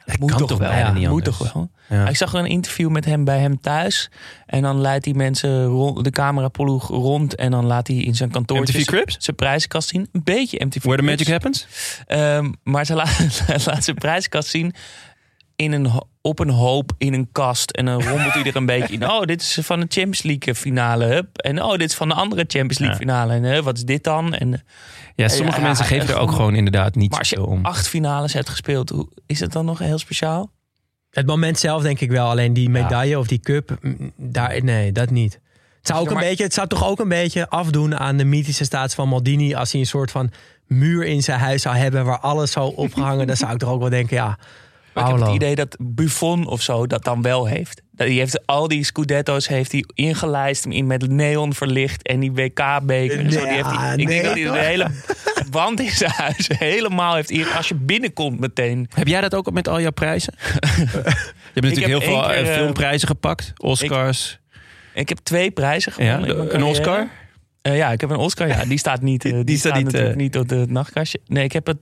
Dat moet kan toch wel. Ja, niet moet toch wel. Ja. Ik zag een interview met hem bij hem thuis. En dan leidt hij mensen rond, de cameraploeg rond. En dan laat hij in zijn kantoor zijn prijzenkast zien. Een beetje MTV Where the magic happens? Ehm, maar ze laat, laat zijn prijzenkast zien. In een, op een hoop in een kast. En dan rommelt hij er een beetje in. Oh, dit is van de Champions League finale. Hup. En oh, dit is van de andere Champions League Ja. finale. En eh, wat is dit dan? En, eh, Ja, sommige Ja, mensen ja, geven er ook gewoon- inderdaad niet maar als je om. acht finales hebt gespeeld, hoe, is het dan nog heel speciaal? Het moment zelf denk ik wel. Alleen die medaille of die cup, mm, daar, nee, dat niet. Het zou, ook Ja, een beetje, het zou toch ook een beetje afdoen aan de mythische status van Maldini. Als hij een soort van muur in zijn huis zou hebben waar alles zou opgehangen. dan zou ik toch ook wel denken, ja, Maar ik heb het idee dat Buffon of zo dat dan wel heeft. Dat Die heeft al die Scudetto's heeft hij ingelijst in met neon verlicht en die WK-beker. en zo. Die heeft hij, ik denk dat hij de hele wand in zijn huis helemaal heeft. Hier, als je binnenkomt meteen. Heb jij dat ook met al jouw prijzen? je hebt natuurlijk heb heel veel keer, eh, eh, filmprijzen gepakt. Oscars. Ik heb twee prijzen ja, gewonnen. mijn een. Oscar. Eh, ja, ik heb een Oscar. Ja, die staat niet. eh, die, Die staat staat niet, eh, niet op het nachtkastje. Nee, ik heb het.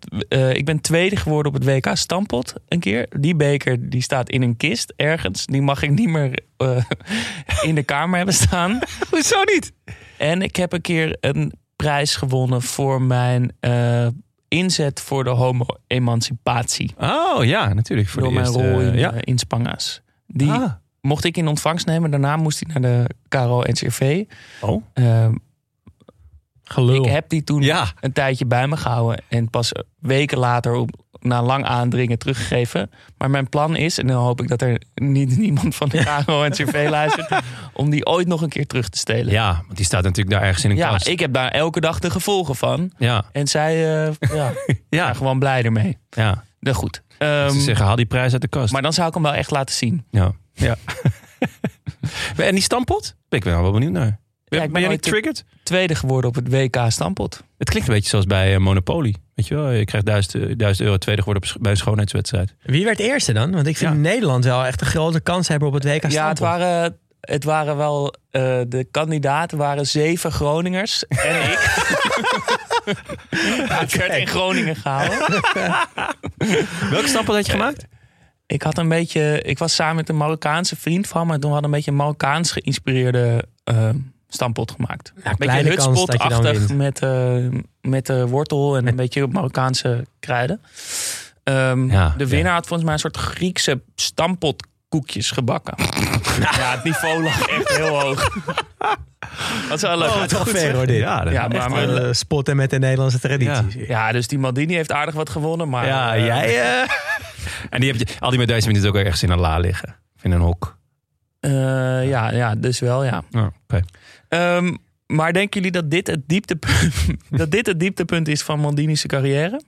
ik ben tweede geworden op het WK Stampot een keer. Die beker die staat in een kist ergens. Die mag ik niet meer in de kamer hebben staan. Hoezo niet? En ik heb een keer een prijs gewonnen voor mijn inzet voor de homo-emancipatie. Oh ja, natuurlijk. Voor Door de mijn rol in, ja. in Spanga's. Die Ah. mocht ik in ontvangst nemen. Daarna moest hij naar de KRO-NCRV. Oh. Gelul. ik heb die toen Ja. een tijdje bij me gehouden. En pas weken later op, na lang aandringen teruggegeven. Maar mijn plan is, en dan hoop ik dat er niet niemand van de KRO-NCRV luistert... om die ooit nog een keer terug te stelen. ja, want die staat natuurlijk daar ergens in een Ja, kast. ik heb daar elke dag de gevolgen van. Ja, En zij eh, ja, ja, zijn gewoon blij ermee. ja. Nou goed. Ehm, Ze zeggen, haal die prijs uit de kast. maar dan zou ik hem wel echt laten zien. Ja. ja. en die stampot? Ik ben wel benieuwd naar. Ben, ik ben ben jij niet ooit- triggered? Tweede geworden op het WK Stampot. Het klinkt een beetje zoals bij eh, Monopoly. Weet je wel, je krijgt 1000, 1000 euro tweede geworden op, bij een schoonheidswedstrijd. Wie werd eerste dan? Want ik vind Ja. Nederland wel echt een grote kans hebben op het WK Ja, het Stampot. waren, het waren wel... eh, de kandidaten waren zeven Groningers en ik. het werd in Groningen gehouden. Welke stampot had je gemaakt? Ik had een beetje... Ik was samen met een Marokkaanse vriend van me. En toen hadden we een beetje een Marokkaans geïnspireerde eh, stampot gemaakt. een beetje hutspotachtig met, eh, met de wortel en een beetje Marokkaanse kruiden. Ehm, Ja, de winnaar had volgens mij een soort Griekse stampotkoekjes gebakken. ja, het niveau lag echt heel hoog. Dat is wel leuk. Oh, Het toch goed, ver hoor dit. Ja, dat- Ja, Echt maar, eh, spotten met de Nederlandse tradities. ja, dus die Maldini heeft aardig wat gewonnen. Maar, ja, eh, jij... eh, en die heb je, al die medailles hebben natuurlijk ook ergens in een la liggen. Of in een hok. eh, ja, ja, dus wel, ja. Oh, oké. Ehm, maar denken jullie dat dit, het dieptepunt, dat dit het dieptepunt is van Maldini's carrière?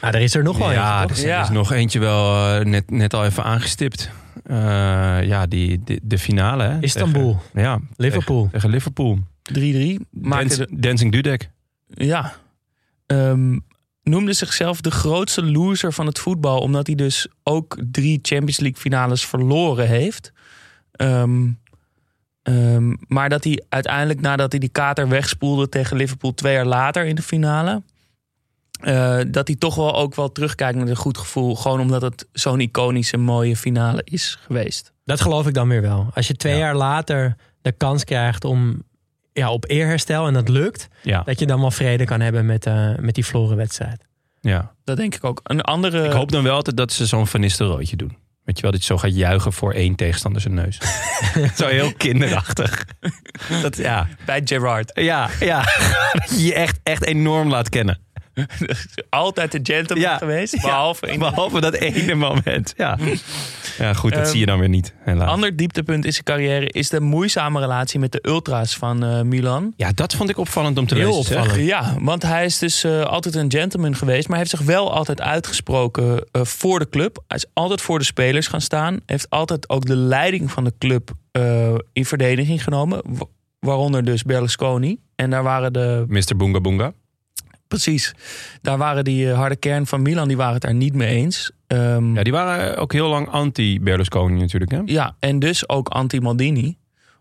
Nou, er is er nog wel Ja, eentje, er is, er is nog eentje wel eh, net, net al even aangestipt. Eh, ja, die, de, de finale. Hè, Istanbul. Tegen, ja, Liverpool. Tegen, tegen Liverpool. 3-3. Maakte Dans- de, Dancing Dudek. ja. Ehm, noemde zichzelf de grootste loser van het voetbal. Omdat hij dus ook drie Champions League finales verloren heeft. Ehm, ehm, maar dat hij uiteindelijk nadat hij die kater wegspoelde tegen Liverpool twee jaar later in de finale. eh, dat hij toch wel ook wel terugkijkt met een goed gevoel. Gewoon omdat het zo'n iconische mooie finale is geweest. Dat geloof ik dan weer wel. Als je twee Ja. jaar later de kans krijgt om ja, op eerherstel en dat lukt, Ja, dat je dan wel vrede kan hebben met, eh, met die verloren wedstrijd. ja. Dat denk ik ook. Een andere. Ik hoop dan wel altijd dat ze zo'n Van Nistelrooytje doen. Weet je wel, dat je zo gaat juichen voor één tegenstander zijn neus. zo heel kinderachtig. Dat, ja, bij Gerard. ja, ja. dat je je echt, echt enorm laat kennen. Altijd de gentleman Ja. geweest. Behalve Behalve dat ene moment. Ja. Ja, goed, dat Ehm, zie je dan weer niet, helaas. Ander dieptepunt in zijn carrière is de moeizame relatie met de ultras van eh, Milan. Ja, dat vond ik opvallend om te Heel lezen. zeg. opvallend. Ja, want hij is dus eh, altijd een gentleman geweest, maar heeft zich wel altijd uitgesproken eh, voor de club. Hij is altijd voor de spelers gaan staan. Heeft altijd ook de leiding van de club in verdediging genomen. wa- Waaronder dus Berlusconi. En daar waren de Mr. Boonga Boonga. Precies. Daar waren die eh, harde kern van Milan, die waren het daar niet mee eens. Ehm, Ja, die waren ook heel lang anti-Berlusconi natuurlijk. Hè? ja, en dus ook anti-Maldini.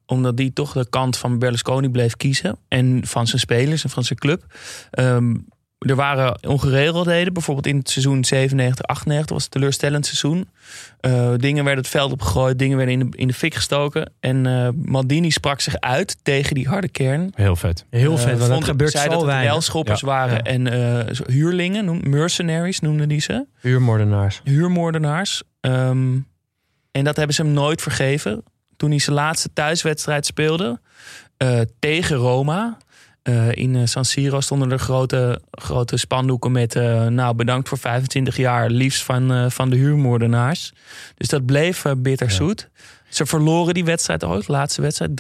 Omdat die toch de kant van Berlusconi bleef kiezen. En van zijn spelers en van zijn club. Ehm, er waren ongeregeldheden. Bijvoorbeeld in het seizoen 97, 98 was het een teleurstellend seizoen. Eh, dingen werden het veld opgegooid. Dingen werden in de, in de fik gestoken. En eh, Maldini sprak zich uit tegen die harde kern. Heel vet. Heel Eh, vet, want dat vond- gebeurt zei zo dat het weinig. welschoppers Ja. waren Ja. en eh, huurlingen, noem- mercenaries noemden die ze. Huurmoordenaars. Huurmoordenaars. Ehm, en dat hebben ze hem nooit vergeven. Toen hij zijn laatste thuiswedstrijd speelde eh, tegen Roma. Eh, in eh, San Siro stonden er grote, grote spandoeken met... eh, nou, bedankt voor 25 jaar, liefst van, van de huurmoordenaars. Dus dat bleef bitterzoet. Ze verloren die wedstrijd ook, de laatste wedstrijd,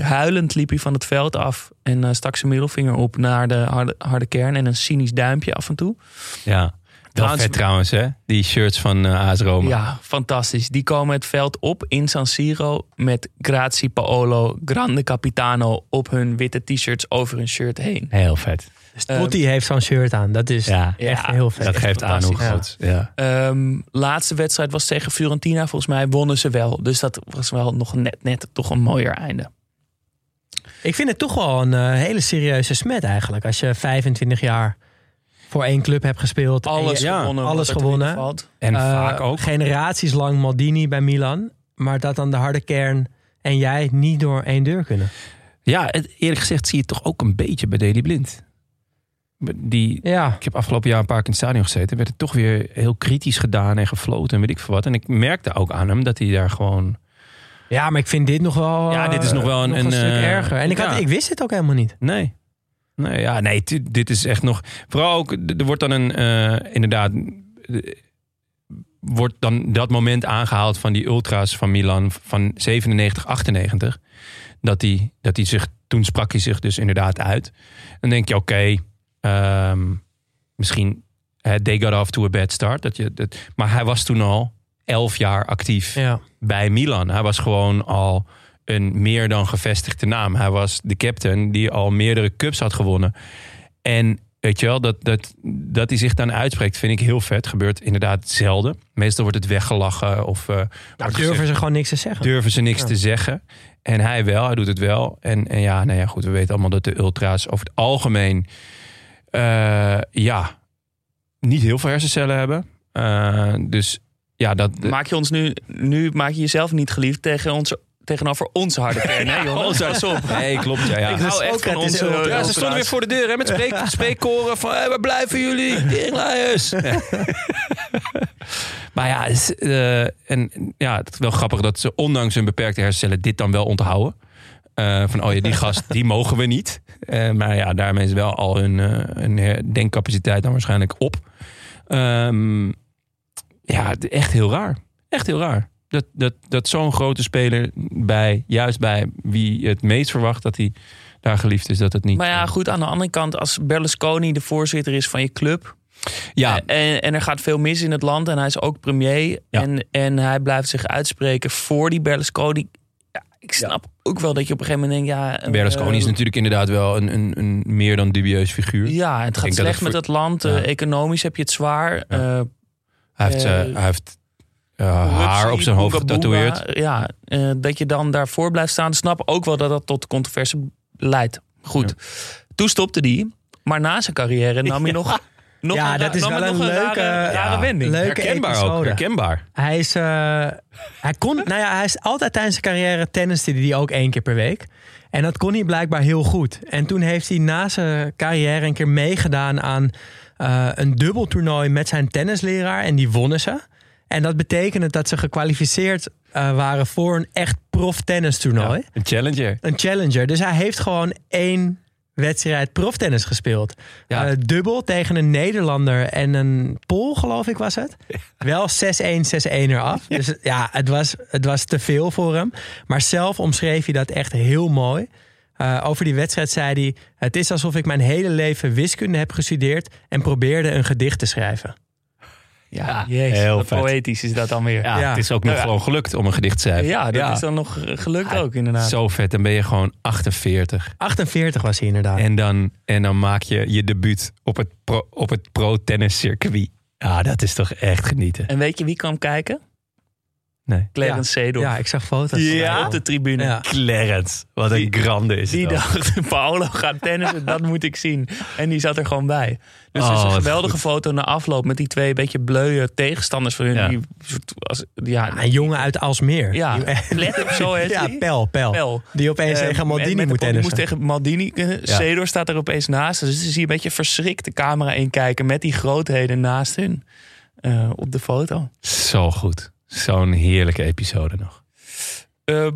3-2. Huilend liep hij van het veld af en stak zijn middelvinger op naar de harde, harde kern... en een cynisch duimpje af en toe. Ja. Wel Trouwens- vet trouwens, hè? Die shirts van eh AS Roma. Ja, fantastisch. Die komen het veld op in San Siro met Grazie Paolo, Grande Capitano op hun witte t-shirts over hun shirt heen. Heel vet. Totti heeft zo'n shirt aan. Dat is Ja, echt ja, heel vet. dat geeft aan hoe groot. Ja. Ehm, laatste wedstrijd was tegen Fiorentina. Volgens mij wonnen ze wel. Dus dat was wel nog net, net toch een mooier einde. Ik vind het toch wel een eh, hele serieuze smet eigenlijk. Als je 25 jaar voor één club hebt gespeeld. en Alles ja, gewonnen. alles gewonnen. En Eh, vaak ook. Generaties lang Maldini bij Milan. Maar dat dan de harde kern en jij niet door één deur kunnen. Ja, het- eerlijk gezegd zie je het toch ook een beetje bij Daley Blind. Die, Ja, ik heb afgelopen jaar een paar keer in het stadion gezeten. Werd het toch weer heel kritisch gedaan en gefloten en weet ik veel wat. En ik merkte ook aan hem dat hij daar gewoon... ja maar ik vind dit nog wel, Ja, dit is nog wel een- nog een, stuk eh, erger. En ik, had, ja. ik wist het ook helemaal niet. Nee. Nee, ja, nee, dit is echt nog. Vooral ook, er wordt dan een. eh, inderdaad. Wordt dan dat moment aangehaald van die ultra's van Milan van 97, 98. Dat hij, dat hij zich. Toen sprak hij zich dus inderdaad uit. Dan denk je, oké. ehm, misschien. they got off to a bad start. Dat je, dat, maar hij was toen al elf jaar actief Ja. bij Milan. Hij was gewoon al een meer dan gevestigde naam. Hij was de captain die al meerdere cups had gewonnen. En weet je wel, dat, dat, dat hij zich dan uitspreekt, vind ik heel vet. Gebeurt inderdaad zelden. Meestal wordt het weggelachen of Nou, wordt durven gezegd, ze gewoon niks te zeggen. durven ze niks Ja. te zeggen. En hij wel, hij doet het wel. En, en ja, nou ja, goed, we weten allemaal dat de ultra's over het algemeen eh, ja, niet heel veel hersencellen hebben. Eh, dus ja, dat, Maak je ons nu, nu maak je jezelf niet geliefd tegen onze, tegenover onze harde kern. Hè, jongens? Pas op. Nee, klopt. Ja, ja. Ik hou echt van onze Ja, ze stonden weer voor de deur hè, met spreek, spreekkoren van hey, waar blijven jullie? Teringlaaiers. maar ja, het is, eh, en, ja, het is wel grappig dat ze ondanks hun beperkte hersencellen dit dan wel onthouden. Eh, van oh ja, die gast, die mogen we niet. Eh, maar ja, daarmee is wel al hun, eh, hun her- denkcapaciteit dan waarschijnlijk op. Ehm, ja, echt heel raar. Echt heel raar. Dat, dat, dat zo'n grote speler bij, juist bij wie het meest verwacht dat hij daar geliefd is, dat het niet. Maar ja, goed, aan de andere kant, als Berlusconi de voorzitter is van je club. ja, eh, En, en er gaat veel mis in het land en hij is ook premier. Ja. En, en hij blijft zich uitspreken voor die Berlusconi. Ja, ik snap ook wel dat je op een gegeven moment denkt, ja... eh, Berlusconi is natuurlijk inderdaad wel een, een, een meer dan dubieus figuur. Ja, het gaat slecht het met het land. eh, economisch heb je het zwaar. Eh, Hij heeft, eh, Eh, hij heeft eh, haar op zijn hoofd getatoeëerd. Ja, eh, dat je dan daarvoor blijft staan. Snap ook wel dat dat tot controverse leidt. Goed. Toen stopte die. Maar na zijn carrière nam hij nog... nog Ja, een, dat is wel hij een leuke- rare, rare Ja, wending. leuke herkenbaar ook, herkenbaar. Hij is, eh, hij kon, nou ja, hij is altijd tijdens zijn carrière tenniste die ook één keer per week. En dat kon hij blijkbaar heel goed. En toen heeft hij na zijn carrière een keer meegedaan aan eh, een dubbeltoernooi met zijn tennisleraar. En die wonnen ze. En dat betekende dat ze gekwalificeerd eh, waren voor een echt prof tennistoernooi. Ja, een challenger. Een challenger. Dus hij heeft gewoon één wedstrijd proftennis gespeeld. Ja. Eh, dubbel tegen een Nederlander en een Pool, geloof ik was het. Wel 6-1, 6-1 eraf. Dus ja, het was, het was te veel voor hem. Maar zelf omschreef hij dat echt heel mooi. Eh, over die wedstrijd zei hij... Het is alsof ik mijn hele leven wiskunde heb gestudeerd... en probeerde een gedicht te schrijven. Ja, jezus, heel vet. poëtisch is dat dan weer. Ja, Ja. het is ook nog Ja. gewoon gelukt om een gedicht te schrijven. Ja, dat is dan nog gelukt ook inderdaad. Zo vet, dan ben je gewoon 48. 48 was hij inderdaad. En dan, en dan maak je je debuut op het pro, op het pro-tenniscircuit. Ja, dat is toch echt genieten. En weet je wie kwam kijken? Nee. Clarence Seedorf. ja, ik zag foto's. Ja, op de tribune. Ja. Clarence, wat een grande is Die dacht, Paolo gaat tennissen, dat moet ik zien. En die zat er gewoon bij. Dus is Oh, een geweldige goed. foto na afloop met die twee beetje bleuwe tegenstanders van hun. Ja. Die, als, ja, Een jongen uit Alsmeer. ja, Die- let op, zo heet ja. Pel, Pel. Pel. Die opeens Eh, tegen Maldini moet tennissen. moest tegen Maldini. eh, Ja. Cedor staat er opeens naast. Dus zie je een beetje verschrikt de camera inkijken met die grootheden naast hun eh, op de foto. Zo goed. Zo'n heerlijke episode nog. Eh,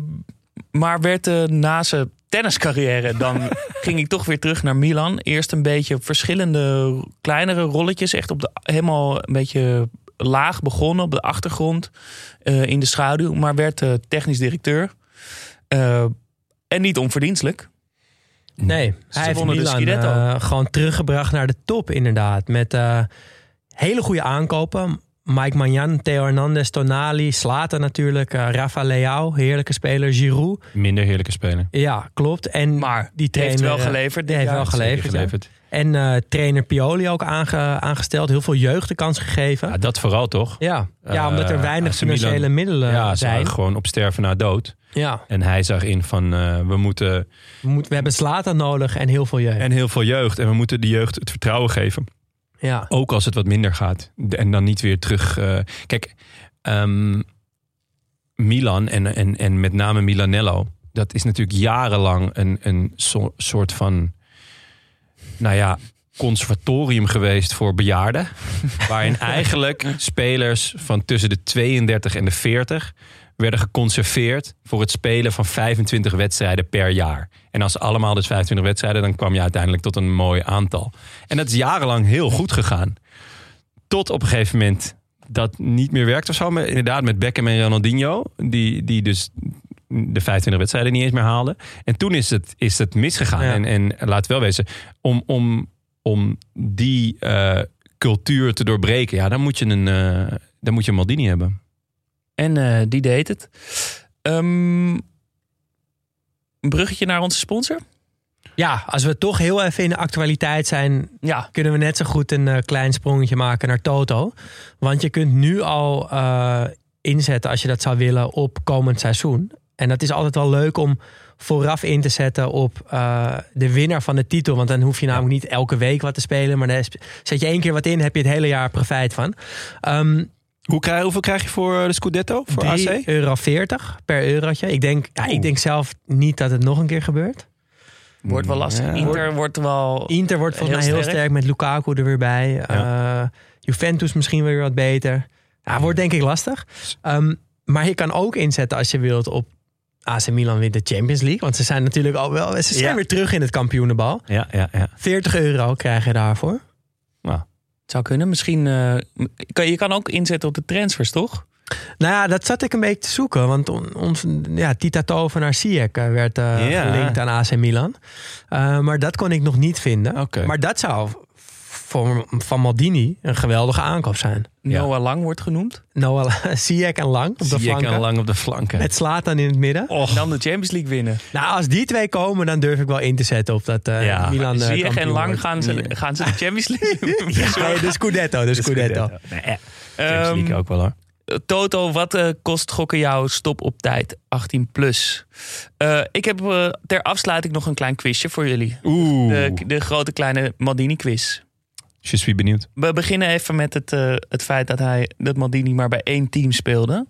maar werd uh, na zijn tenniscarrière, dan ging ik toch weer terug naar Milan. Eerst een beetje verschillende kleinere rolletjes. Echt op de, helemaal een beetje laag begonnen op de achtergrond. eh, in de schaduw. Maar werd uh, technisch directeur. Uh, en niet onverdienstelijk. Nee, hij heeft de Milan uh, gewoon teruggebracht naar de top inderdaad. Met uh, hele goede aankopen. Mike Magnan, Theo Hernandez, Tonali, Slatan natuurlijk, uh, Rafa Leao, heerlijke speler, Giroud. Minder heerlijke speler. Ja, klopt. En Maar die trainer heeft wel geleverd. Die heeft wel geleverd. geleverd. Ja. En uh, trainer Pioli ook aange, aangesteld, heel veel jeugd de kans gegeven. Ja, dat vooral toch? Ja, ja omdat er weinig uh, financiële Milan, middelen ja, zijn. Ja, gewoon op sterven na dood. Ja. En hij zag in van uh, we moeten. We, moet, we hebben Slatan nodig en heel veel jeugd. En heel veel jeugd. En we moeten de jeugd het vertrouwen geven. Ja. Ook als het wat minder gaat. En dan niet weer terug. Uh, kijk, um, Milan en, en, en met name Milanello. Dat is natuurlijk jarenlang een, een so, soort van. Nou ja, conservatorium geweest voor bejaarden. waarin eigenlijk spelers van tussen de 32 en de 40 werden geconserveerd voor het spelen van 25 wedstrijden per jaar. En als allemaal dus 25 wedstrijden, dan kwam je uiteindelijk tot een mooi aantal. En dat is jarenlang heel goed gegaan. Tot op een gegeven moment dat niet meer werkt of zo. Maar inderdaad met Beckham en Ronaldinho, die, die dus de 25 wedstrijden niet eens meer haalden. En toen is het, is het misgegaan. Ja. En, en laat wel wezen, om, om, om die uh, cultuur te doorbreken, ja, dan moet je een, uh, dan moet je een Maldini hebben. En uh, die deed het. Um, een bruggetje naar onze sponsor. Ja, als we toch heel even in de actualiteit zijn, ja. kunnen we net zo goed een uh, klein sprongetje maken naar Toto. Want je kunt nu al uh, inzetten, als je dat zou willen, op komend seizoen. En dat is altijd wel leuk om vooraf in te zetten op uh, de winnaar van de titel. Want dan hoef je namelijk niet elke week wat te spelen. Maar dan zet je één keer wat in, heb je het hele jaar profijt van. Um, hoe krijg, hoeveel krijg je voor de Scudetto? Voor 3,40 AC? euro per eurotje. Ik denk, ja, ik denk zelf niet dat het nog een keer gebeurt. Wordt wel lastig. Ja. Inter wordt wel. Inter wordt volgens mij heel sterk. sterk met Lukaku er weer bij. Ja. Uh, Juventus misschien weer wat beter. Ja, wordt denk ik lastig. Um, maar je kan ook inzetten als je wilt op AC Milan wint de Champions League. Want ze zijn natuurlijk al wel. Ze zijn ja. weer terug in het kampioenenbal. Ja, ja, ja. 40 euro krijg je daarvoor. Het zou kunnen. Misschien. Uh, kan, je kan ook inzetten op de transfers, toch? Nou ja, dat zat ik een beetje te zoeken. Want ons, ja, Tita Toven naar Ziyech werd uh, ja. gelinkt aan AC Milan. Uh, maar dat kon ik nog niet vinden. Okay. Maar dat zou voor Van Maldini een geweldige aankoop zijn. Noah Lang wordt genoemd. Noah Ziyech en Lang op de Ziyech flanken. en Lang op de flanken. Met Slatan in het midden. Och. En dan de Champions League winnen. Nou, als die twee komen, dan durf ik wel in te zetten op dat uh, ja. Milan. Uh, Ziyech en Lang gaan ze, gaan ze de Champions League ja, nee, de Scudetto. De, de Scudetto. Scudetto. Nee, eh. Champions League um, ook wel hoor. Toto, wat uh, kost gokken jou stop op tijd 18 plus? Uh, ik heb uh, ter afsluiting nog een klein quizje voor jullie. Oeh. De, de grote kleine Maldini quiz. Je suis benieuwd. We beginnen even met het, uh, het feit dat hij dat Maldini maar bij één team speelde.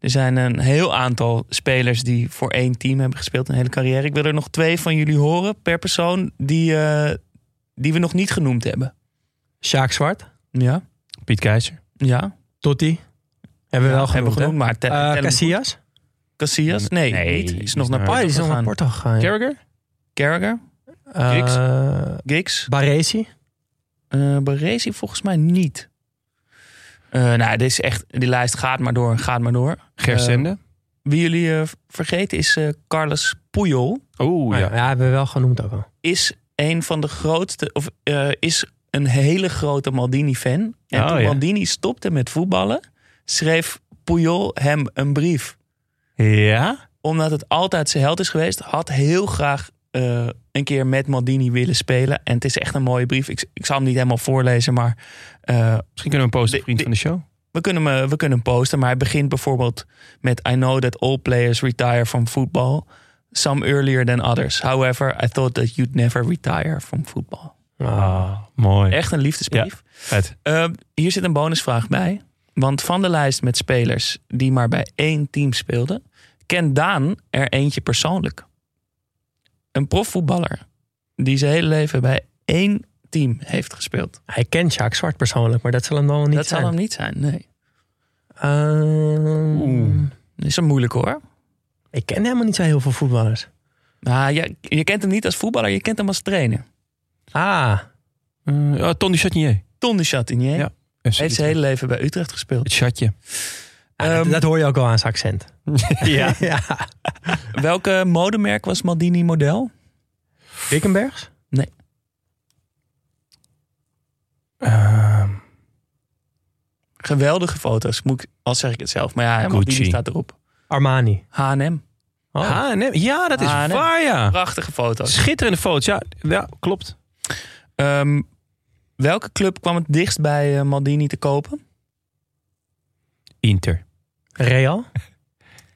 Er zijn een heel aantal spelers die voor één team hebben gespeeld een hele carrière. Ik wil er nog twee van jullie horen per persoon die, uh, die we nog niet genoemd hebben. Sjaak Zwart. Ja. Piet Keizer. Ja. Totti. Hebben we ja, wel genoemd, hebben genoemd maar uh, Casillas? Casillas? Nee, nee niet. Is nog naar Porto, gegaan. Naar Porto gegaan. Carragher? Carragher? Giggs? Eh, Giggs? Baresi. Eh Baresi volgens mij niet. Eh, nou, dit is echt, die lijst gaat maar door gaat maar door. Gersende. Wie jullie eh, vergeten is eh, Carlos Puyol. Oeh, Ja. ja. ja, hebben we wel genoemd ook al. Is een van de grootste, of eh, is een hele grote Maldini-fan. En Oh, toen ja. Maldini stopte met voetballen, schreef Puyol hem een brief. Ja? Omdat het altijd zijn held is geweest, had heel graag eh, een keer met Maldini willen spelen. En het is echt een mooie brief. Ik, ik zal hem niet helemaal voorlezen, maar eh, Misschien kunnen we een posten, De- vriend de- van de show. we, kunnen hem, we kunnen hem posten. Maar hij begint bijvoorbeeld met I know that all players retire from football. Some earlier than others. However, I thought that you'd never retire from football. Ah, mooi. Echt een liefdesbrief. Vet. Uh, hier zit een bonusvraag bij. Want van de lijst met spelers die maar bij één team speelden, kent Daan er eentje persoonlijk. Een profvoetballer die zijn hele leven bij één team heeft gespeeld. Hij kent Jacques Zwart persoonlijk, maar dat zal hem dan wel niet dat zijn. zal hem niet zijn, nee. Ehm, Dat is een moeilijk hoor. Ik ken helemaal niet zo heel veel voetballers. Nou, je, je kent hem niet als voetballer, je kent hem als trainer. Ah, Uh, oh, Ton du Chatinier. Ton de Chatinier Ja. heeft zijn hele leven bij Utrecht gespeeld. Het chatje. Ah, dat, Ehm, dat hoor je ook al aan zijn accent. ja. ja. Welke modemerk was Maldini model? Wickenbergs? Ehm, Geweldige foto's, moet ik, al zeg ik het zelf. Maar ja, Gucci. Maldini staat erop. Armani. H&M. Oh. H&M. Ja, dat is H&M. waar, ja. Prachtige foto's. Schitterende foto's. Ja, ja klopt. Ehm, welke club kwam het dichtst bij eh, Maldini te kopen? Inter. Real?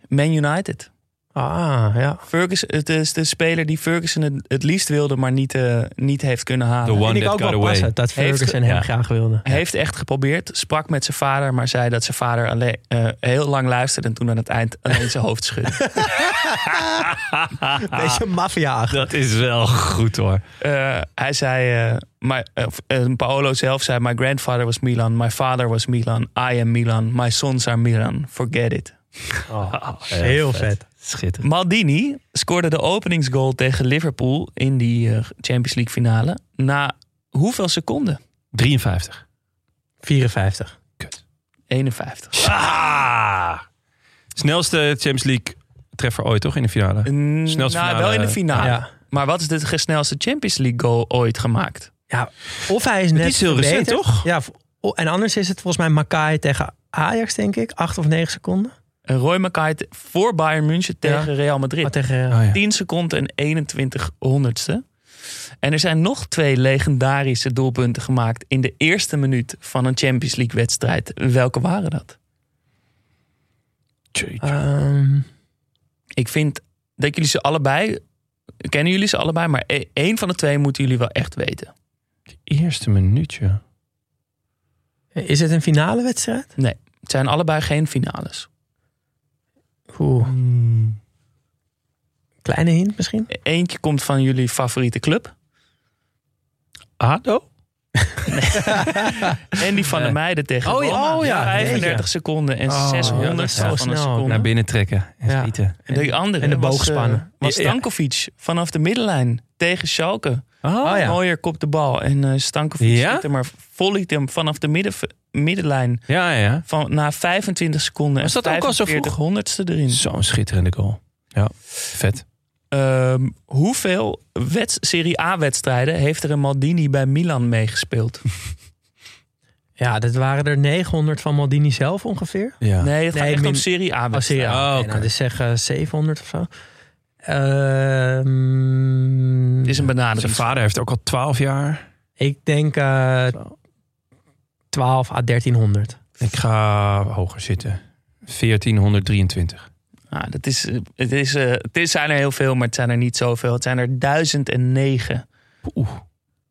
Man United. Ah, ja. Ferguson, het is de speler die Ferguson het, het liefst wilde, maar niet, eh, niet heeft kunnen The halen. one Vind ik that ook got wel away. passen dat Heeft Ferguson ge- hem ja. graag wilde. Hij heeft echt geprobeerd, sprak met zijn vader, maar zei dat zijn vader alleen, eh, heel lang luisterde en toen aan het eind alleen zijn hoofd schudde. Beetje maffia Dat is wel goed hoor. Eh, hij zei, eh, my, Paolo zelf zei, my grandfather was Milan, my father was Milan, I am Milan, my sons are Milan, forget it. Heel vet. Schitterend. Maldini scoorde de openingsgoal tegen Liverpool in die eh, Champions League finale na hoeveel seconden? 53. 54. 51. Ah! Snelste Champions League treffer ooit toch in de finale? Mm, Snelste nou, finale, wel in de finale. Ja. Maar wat is de snelste Champions League goal ooit gemaakt? ja. Of hij is net is heel recent, toch? Ja. v- o- En anders is het volgens mij Makai tegen Ajax, denk ik. Acht of negen seconden. Roy Mackay voor Bayern München tegen Real Madrid. Tegen... Oh, ja. 10 seconden en 21 honderdste. En er zijn nog twee legendarische doelpunten gemaakt in de eerste minuut van een Champions League wedstrijd. Welke waren dat? Ehm, Ik vind dat jullie ze allebei, kennen jullie ze allebei, maar e- één van de twee moeten jullie wel echt weten. Eerste minuutje. is het een finale wedstrijd? Nee, het zijn allebei geen finales. Oeh. Kleine hint misschien? Eentje komt van jullie favoriete club. ADO? En die van de meiden tegen Oh ja, Roma. oh ja, 35 jeetje. seconden en Oh, 600 ja, van een seconde. Naar binnen trekken en Ja. schieten. En de andere en de was, boogspannen. eh, was Ja. Stankovic vanaf de middenlijn tegen Schalke. Oh, ja. Mooier kop de bal. En eh Stankovic Ja? schiet hem maar volleyt hem vanaf de midden, middenlijn Ja, ja. van, na 25 seconden. Was en dat ook al zo 45 vroeg? honderdste erin. Zo'n schitterende goal. Ja, vet. Ehm, hoeveel wets- Serie A-wedstrijden heeft er een Maldini bij Milan meegespeeld? Ja, dat waren er 900 van Maldini zelf ongeveer. Ja. Nee, het gaat Nee, echt om min- Serie Oh, A-wedstrijden. serieus. Oh, Oké, oké. nou, dus zeg eh, 700 of zo. Ehm, is een benadering. Zijn vader heeft ook al 12 jaar. Ik denk eh 12 à 1300. Ik ga hoger zitten. 1423. Ah, dat is, het, is, eh, het is, zijn er heel veel, maar het zijn er niet zoveel. Het zijn er 1009. Oeh.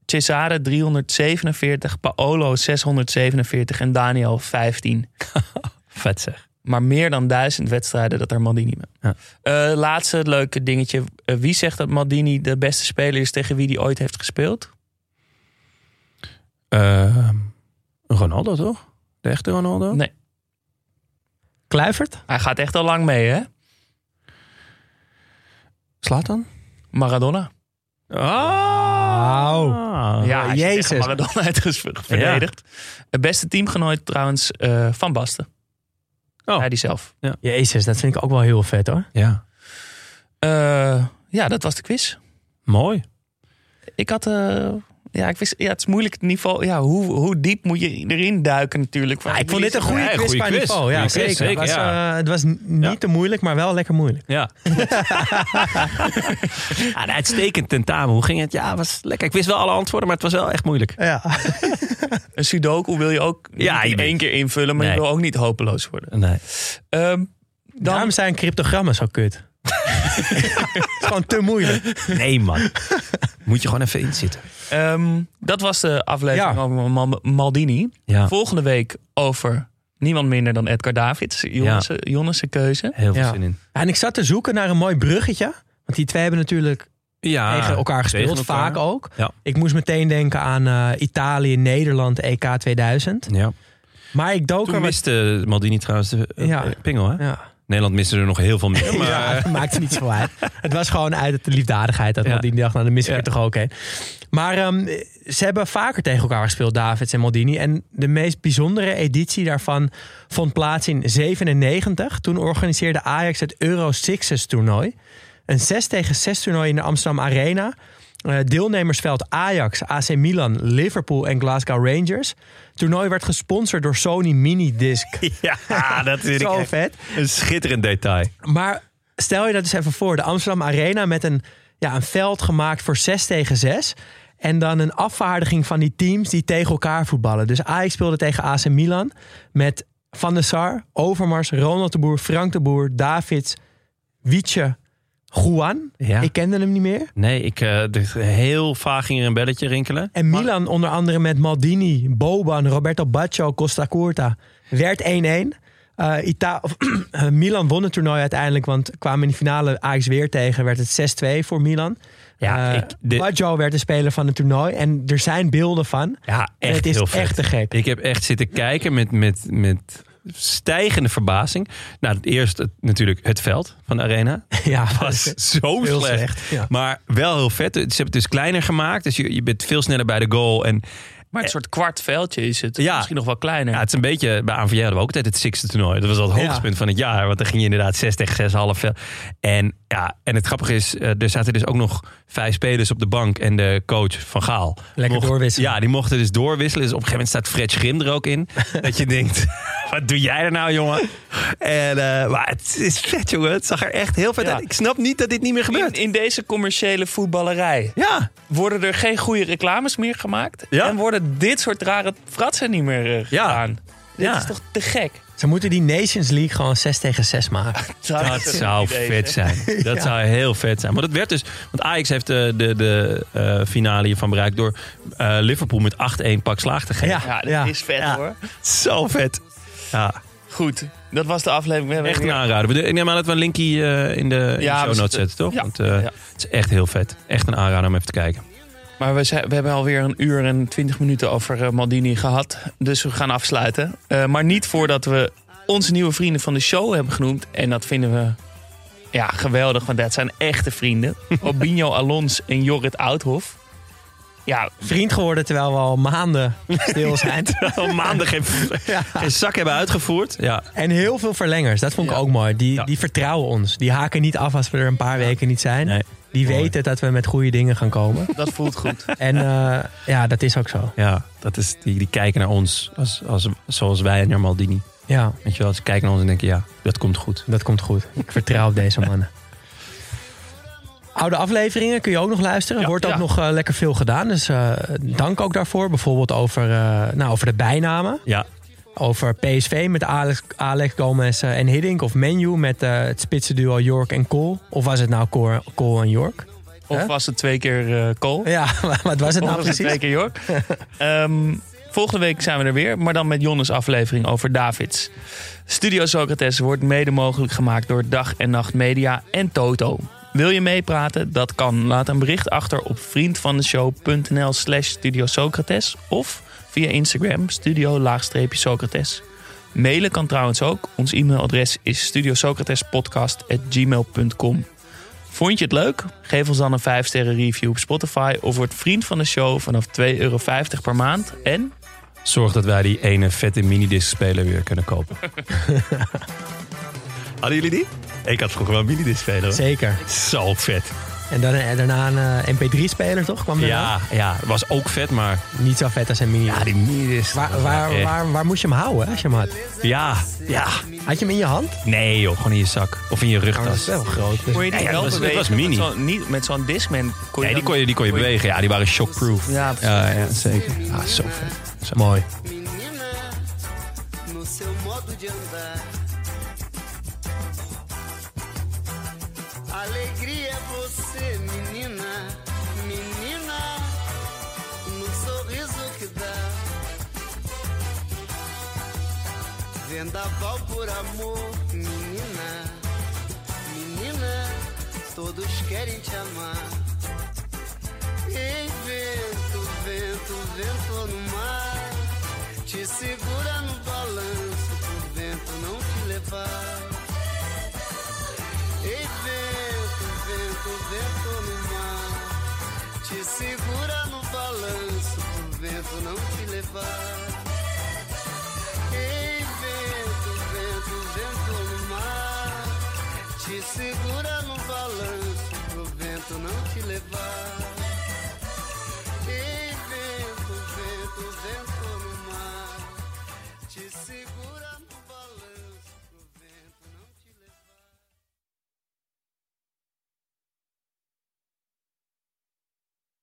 Cesare 347, Paolo 647 en Daniel 15. Vet zeg. Maar meer dan duizend wedstrijden dat er Maldini mee. Ja. Eh, laatste leuke dingetje. Eh, wie zegt dat Maldini de beste speler is tegen wie hij ooit heeft gespeeld? Ehm, Ronaldo toch? De echte Ronaldo? Nee. Kluivert? Hij gaat echt al lang mee, hè? Slaat dan? Maradona. Oh! Ja, hij is Jezus. tegen Maradona heeft verdedigd. Het beste teamgenoot trouwens eh, Van Basten. Oh. Hij die zelf. jezus, dat vind ik ook wel heel vet hoor. Ja, Eh, ja, dat was de quiz. mooi. Ik had... eh, ja, ik wist, ja, het is moeilijk het niveau. Ja, hoe, hoe diep moet je erin duiken natuurlijk? Ja, ik vond dit een goede Ja, quiz goede qua quiz. niveau. Ja, quiz, zeker. het, was, ja. eh, het was niet Ja. te moeilijk, maar wel lekker moeilijk. Ja. ja, een uitstekend tentamen. Hoe ging het? Ja, was lekker. Ik wist wel alle antwoorden, maar het was wel echt moeilijk. Ja. Een sudoku wil je ook Ja, in één keer invullen, maar Nee. je wil ook niet hopeloos worden. Nee. Ehm, dan, Daarom zijn cryptogrammen zo kut. Gewoon te moeilijk. Nee, man. Moet je gewoon even inzitten. ehm, dat was de aflevering Ja. over Mal- Maldini. Ja. Volgende week over niemand minder dan Edgar Davids. Jonas' Jonas' keuze. Heel veel Ja. zin in. En ik zat te zoeken naar een mooi bruggetje. Want die twee hebben natuurlijk Ja, tegen elkaar gespeeld, tegen elkaar. vaak ook. Ja. Ik moest meteen denken aan eh, Italië, Nederland, EK 2000. Ja. Maar ik dook Toen er wat... miste Maldini trouwens de eh, Ja. pingel, hè? Ja. Nederland miste er nog heel veel meer. Maar Ja, dat maakt niet zo uit. Het was gewoon uit de liefdadigheid. Dat Ja. Maldini dacht, nou dan mis ik Ja. er toch ook een. Maar ehm, ze hebben vaker tegen elkaar gespeeld, Davids en Maldini. En de meest bijzondere editie daarvan vond plaats in 97. Toen organiseerde Ajax het Euro Sixes toernooi. Een 6 tegen 6 toernooi in de Amsterdam Arena. Eh, deelnemersveld Ajax, AC Milan, Liverpool en Glasgow Rangers. Het toernooi werd gesponsord door Sony Minidisc. ja, dat vind ik Zo vet. een schitterend detail. Maar stel je dat eens even voor. De Amsterdam Arena met een, ja, een veld gemaakt voor 6 tegen 6. En dan een afvaardiging van die teams die tegen elkaar voetballen. Dus Ajax speelde tegen AC Milan met Van der Sar, Overmars, Ronald de Boer, Frank de Boer, Davids, Wietse, Juan. Ja. Ik kende hem niet meer. Nee, ik, eh, heel vaag ging er een belletje rinkelen. En Milan onder andere met Maldini, Boban, Roberto Baccio, Costa Curta. Werd 1-1. Eh, Ita- eh, Milan won het toernooi uiteindelijk, want kwamen in de finale Ajax weer tegen. Werd het 6-2 voor Milan. Ja, ik- de- Baggio werd de speler van het toernooi. En er zijn beelden van. Ja, En echt het is heel vet. echt te gek. Ik heb echt zitten kijken met, met, met stijgende verbazing. Nou, het eerste natuurlijk het veld van de arena. Ja, was zo slecht. slecht, ja. Maar wel heel vet. Ze hebben het dus kleiner gemaakt. Dus je, je bent veel sneller bij de goal. En Maar een soort kwart veldje is het. Ja. Misschien nog wel kleiner. ja, het is een beetje... Bij ANVJ hadden we ook altijd het sixte toernooi. Dat was al het Ja. hoogtepunt van het jaar. Want dan ging je inderdaad 6 tegen 6, half veld. En, ja, en het grappige is, eh, er zaten dus ook nog vijf spelers op de bank. En de coach van Gaal. Lekker Mocht- doorwisselen. Ja, die mochten dus doorwisselen. Dus op een gegeven moment staat Fred Schrim er ook in. dat je denkt, wat doe jij er nou, jongen? En, eh, maar het is vet, jongen. Het zag er echt heel vet Ja. uit. Ik snap niet dat dit niet meer gebeurt. in deze commerciële voetballerij Ja, worden er geen goede reclames meer gemaakt. Ja. En worden dit soort rare fratsen niet meer eh, Ja. gedaan. Dit Ja. is toch te gek? Ze moeten die Nations League gewoon 6 tegen 6 maken. Dat zou idee, vet zijn. Dat zou heel vet zijn. Maar dat werd dus. Want Ajax heeft de, de, de eh, finale hiervan bereikt door eh, Liverpool met 8-1 pak slaag te geven. Ja. Ja. is vet Ja. hoor. Zo vet. Ja, Goed, dat was de aflevering. Echt een weer- aanrader. Ik neem aan dat we een linkie eh, in de, in Ja, de show notes zetten- toch? Ja. Want eh, Ja. het is echt heel vet. Echt een aanrader om even te kijken. Maar we, zijn, we hebben alweer een uur en twintig minuten over eh, Maldini gehad. Dus we gaan afsluiten. Eh, maar niet voordat we onze nieuwe vrienden van de show hebben genoemd. En dat vinden we ja, geweldig, want dat zijn echte vrienden. Obinho Alons en Jorrit Oudhof. Ja, Vriend geworden terwijl we al maanden stil zijn. Al maanden geen, geen zak hebben uitgevoerd. Ja, En heel veel verlengers. Dat vond ik Ja. ook mooi. Die, die vertrouwen ons. Die haken niet af als we er een paar weken niet zijn. Nee. Die Mooi. weten dat we met goede dingen gaan komen. dat voelt goed. En eh, ja, dat is ook zo. ja dat is, die, die kijken naar ons als, als, zoals wij naar Maldini. Ja, Weet je wel, ze kijken naar ons en denken, ja, dat komt goed. dat komt goed. Ik vertrouw op deze mannen. Oude afleveringen kun je ook nog luisteren. Ja, Wordt ook ja. nog eh, lekker veel gedaan. Dus eh, dank ook daarvoor. Bijvoorbeeld over, eh, nou, over de bijnamen. Ja, Over PSV met Alex, Alex Gomez eh, en Hiddink. Of Menu met eh, het spitsenduo York en Cole. Of was het nou Cole, Cole en York? Of was het twee keer eh Cole? Ja, wat was het Of nou het precies? twee keer York? Ehm, volgende week zijn we er weer. Maar dan met Jonnes aflevering over Davids. Studio Socrates wordt mede mogelijk gemaakt door Dag en Nacht Media en Toto. Wil je meepraten? Dat kan. Laat een bericht achter op vriendvandeshow.nl slash Studio Socrates. Of via Instagram studio-socrates. Mailen kan trouwens ook. Ons e-mailadres is studiosocratespodcast.gmail.com. Vond je het leuk? Geef ons dan een 5 sterren review op Spotify of word vriend van de show vanaf 2,50 euro per maand. En Zorg dat wij die ene vette minidisc speler weer kunnen kopen. Hadden jullie die? Ik had vroeger wel een minidisc speler. hoor. Zeker. Zo vet. En dan, en daarna een eh, MP3-speler, toch? Kwam daarna? Ja, ja, was ook vet, maar Niet zo vet als een mini. ja, die waar, was waar, echt- waar, waar moest je hem houden als je hem had? Ja, ja. Had je hem in je hand? Nee joh, gewoon in je zak. Of in je Oh, dat is rugtas. wel groot. Dus- kon je die wel dat was- bewegen? dat was mini. Met zo'n, niet, met zo'n Discman kon je Nee, die kon je, die kon je bewegen. Ja, die waren shockproof. Ja, ja, ja zeker. Ah, zo vet. Zo Mooi. Menina, no seu modo de andar. Alegria Vendaval por amor, menina, menina, todos querem te amar. Ei, vento, vento, vento no mar, te segura no balanço pro vento não te levar. Ei, vento, vento, vento no mar, te segura no balanço pro vento não te levar. Segura no balanço pro vento não te levar.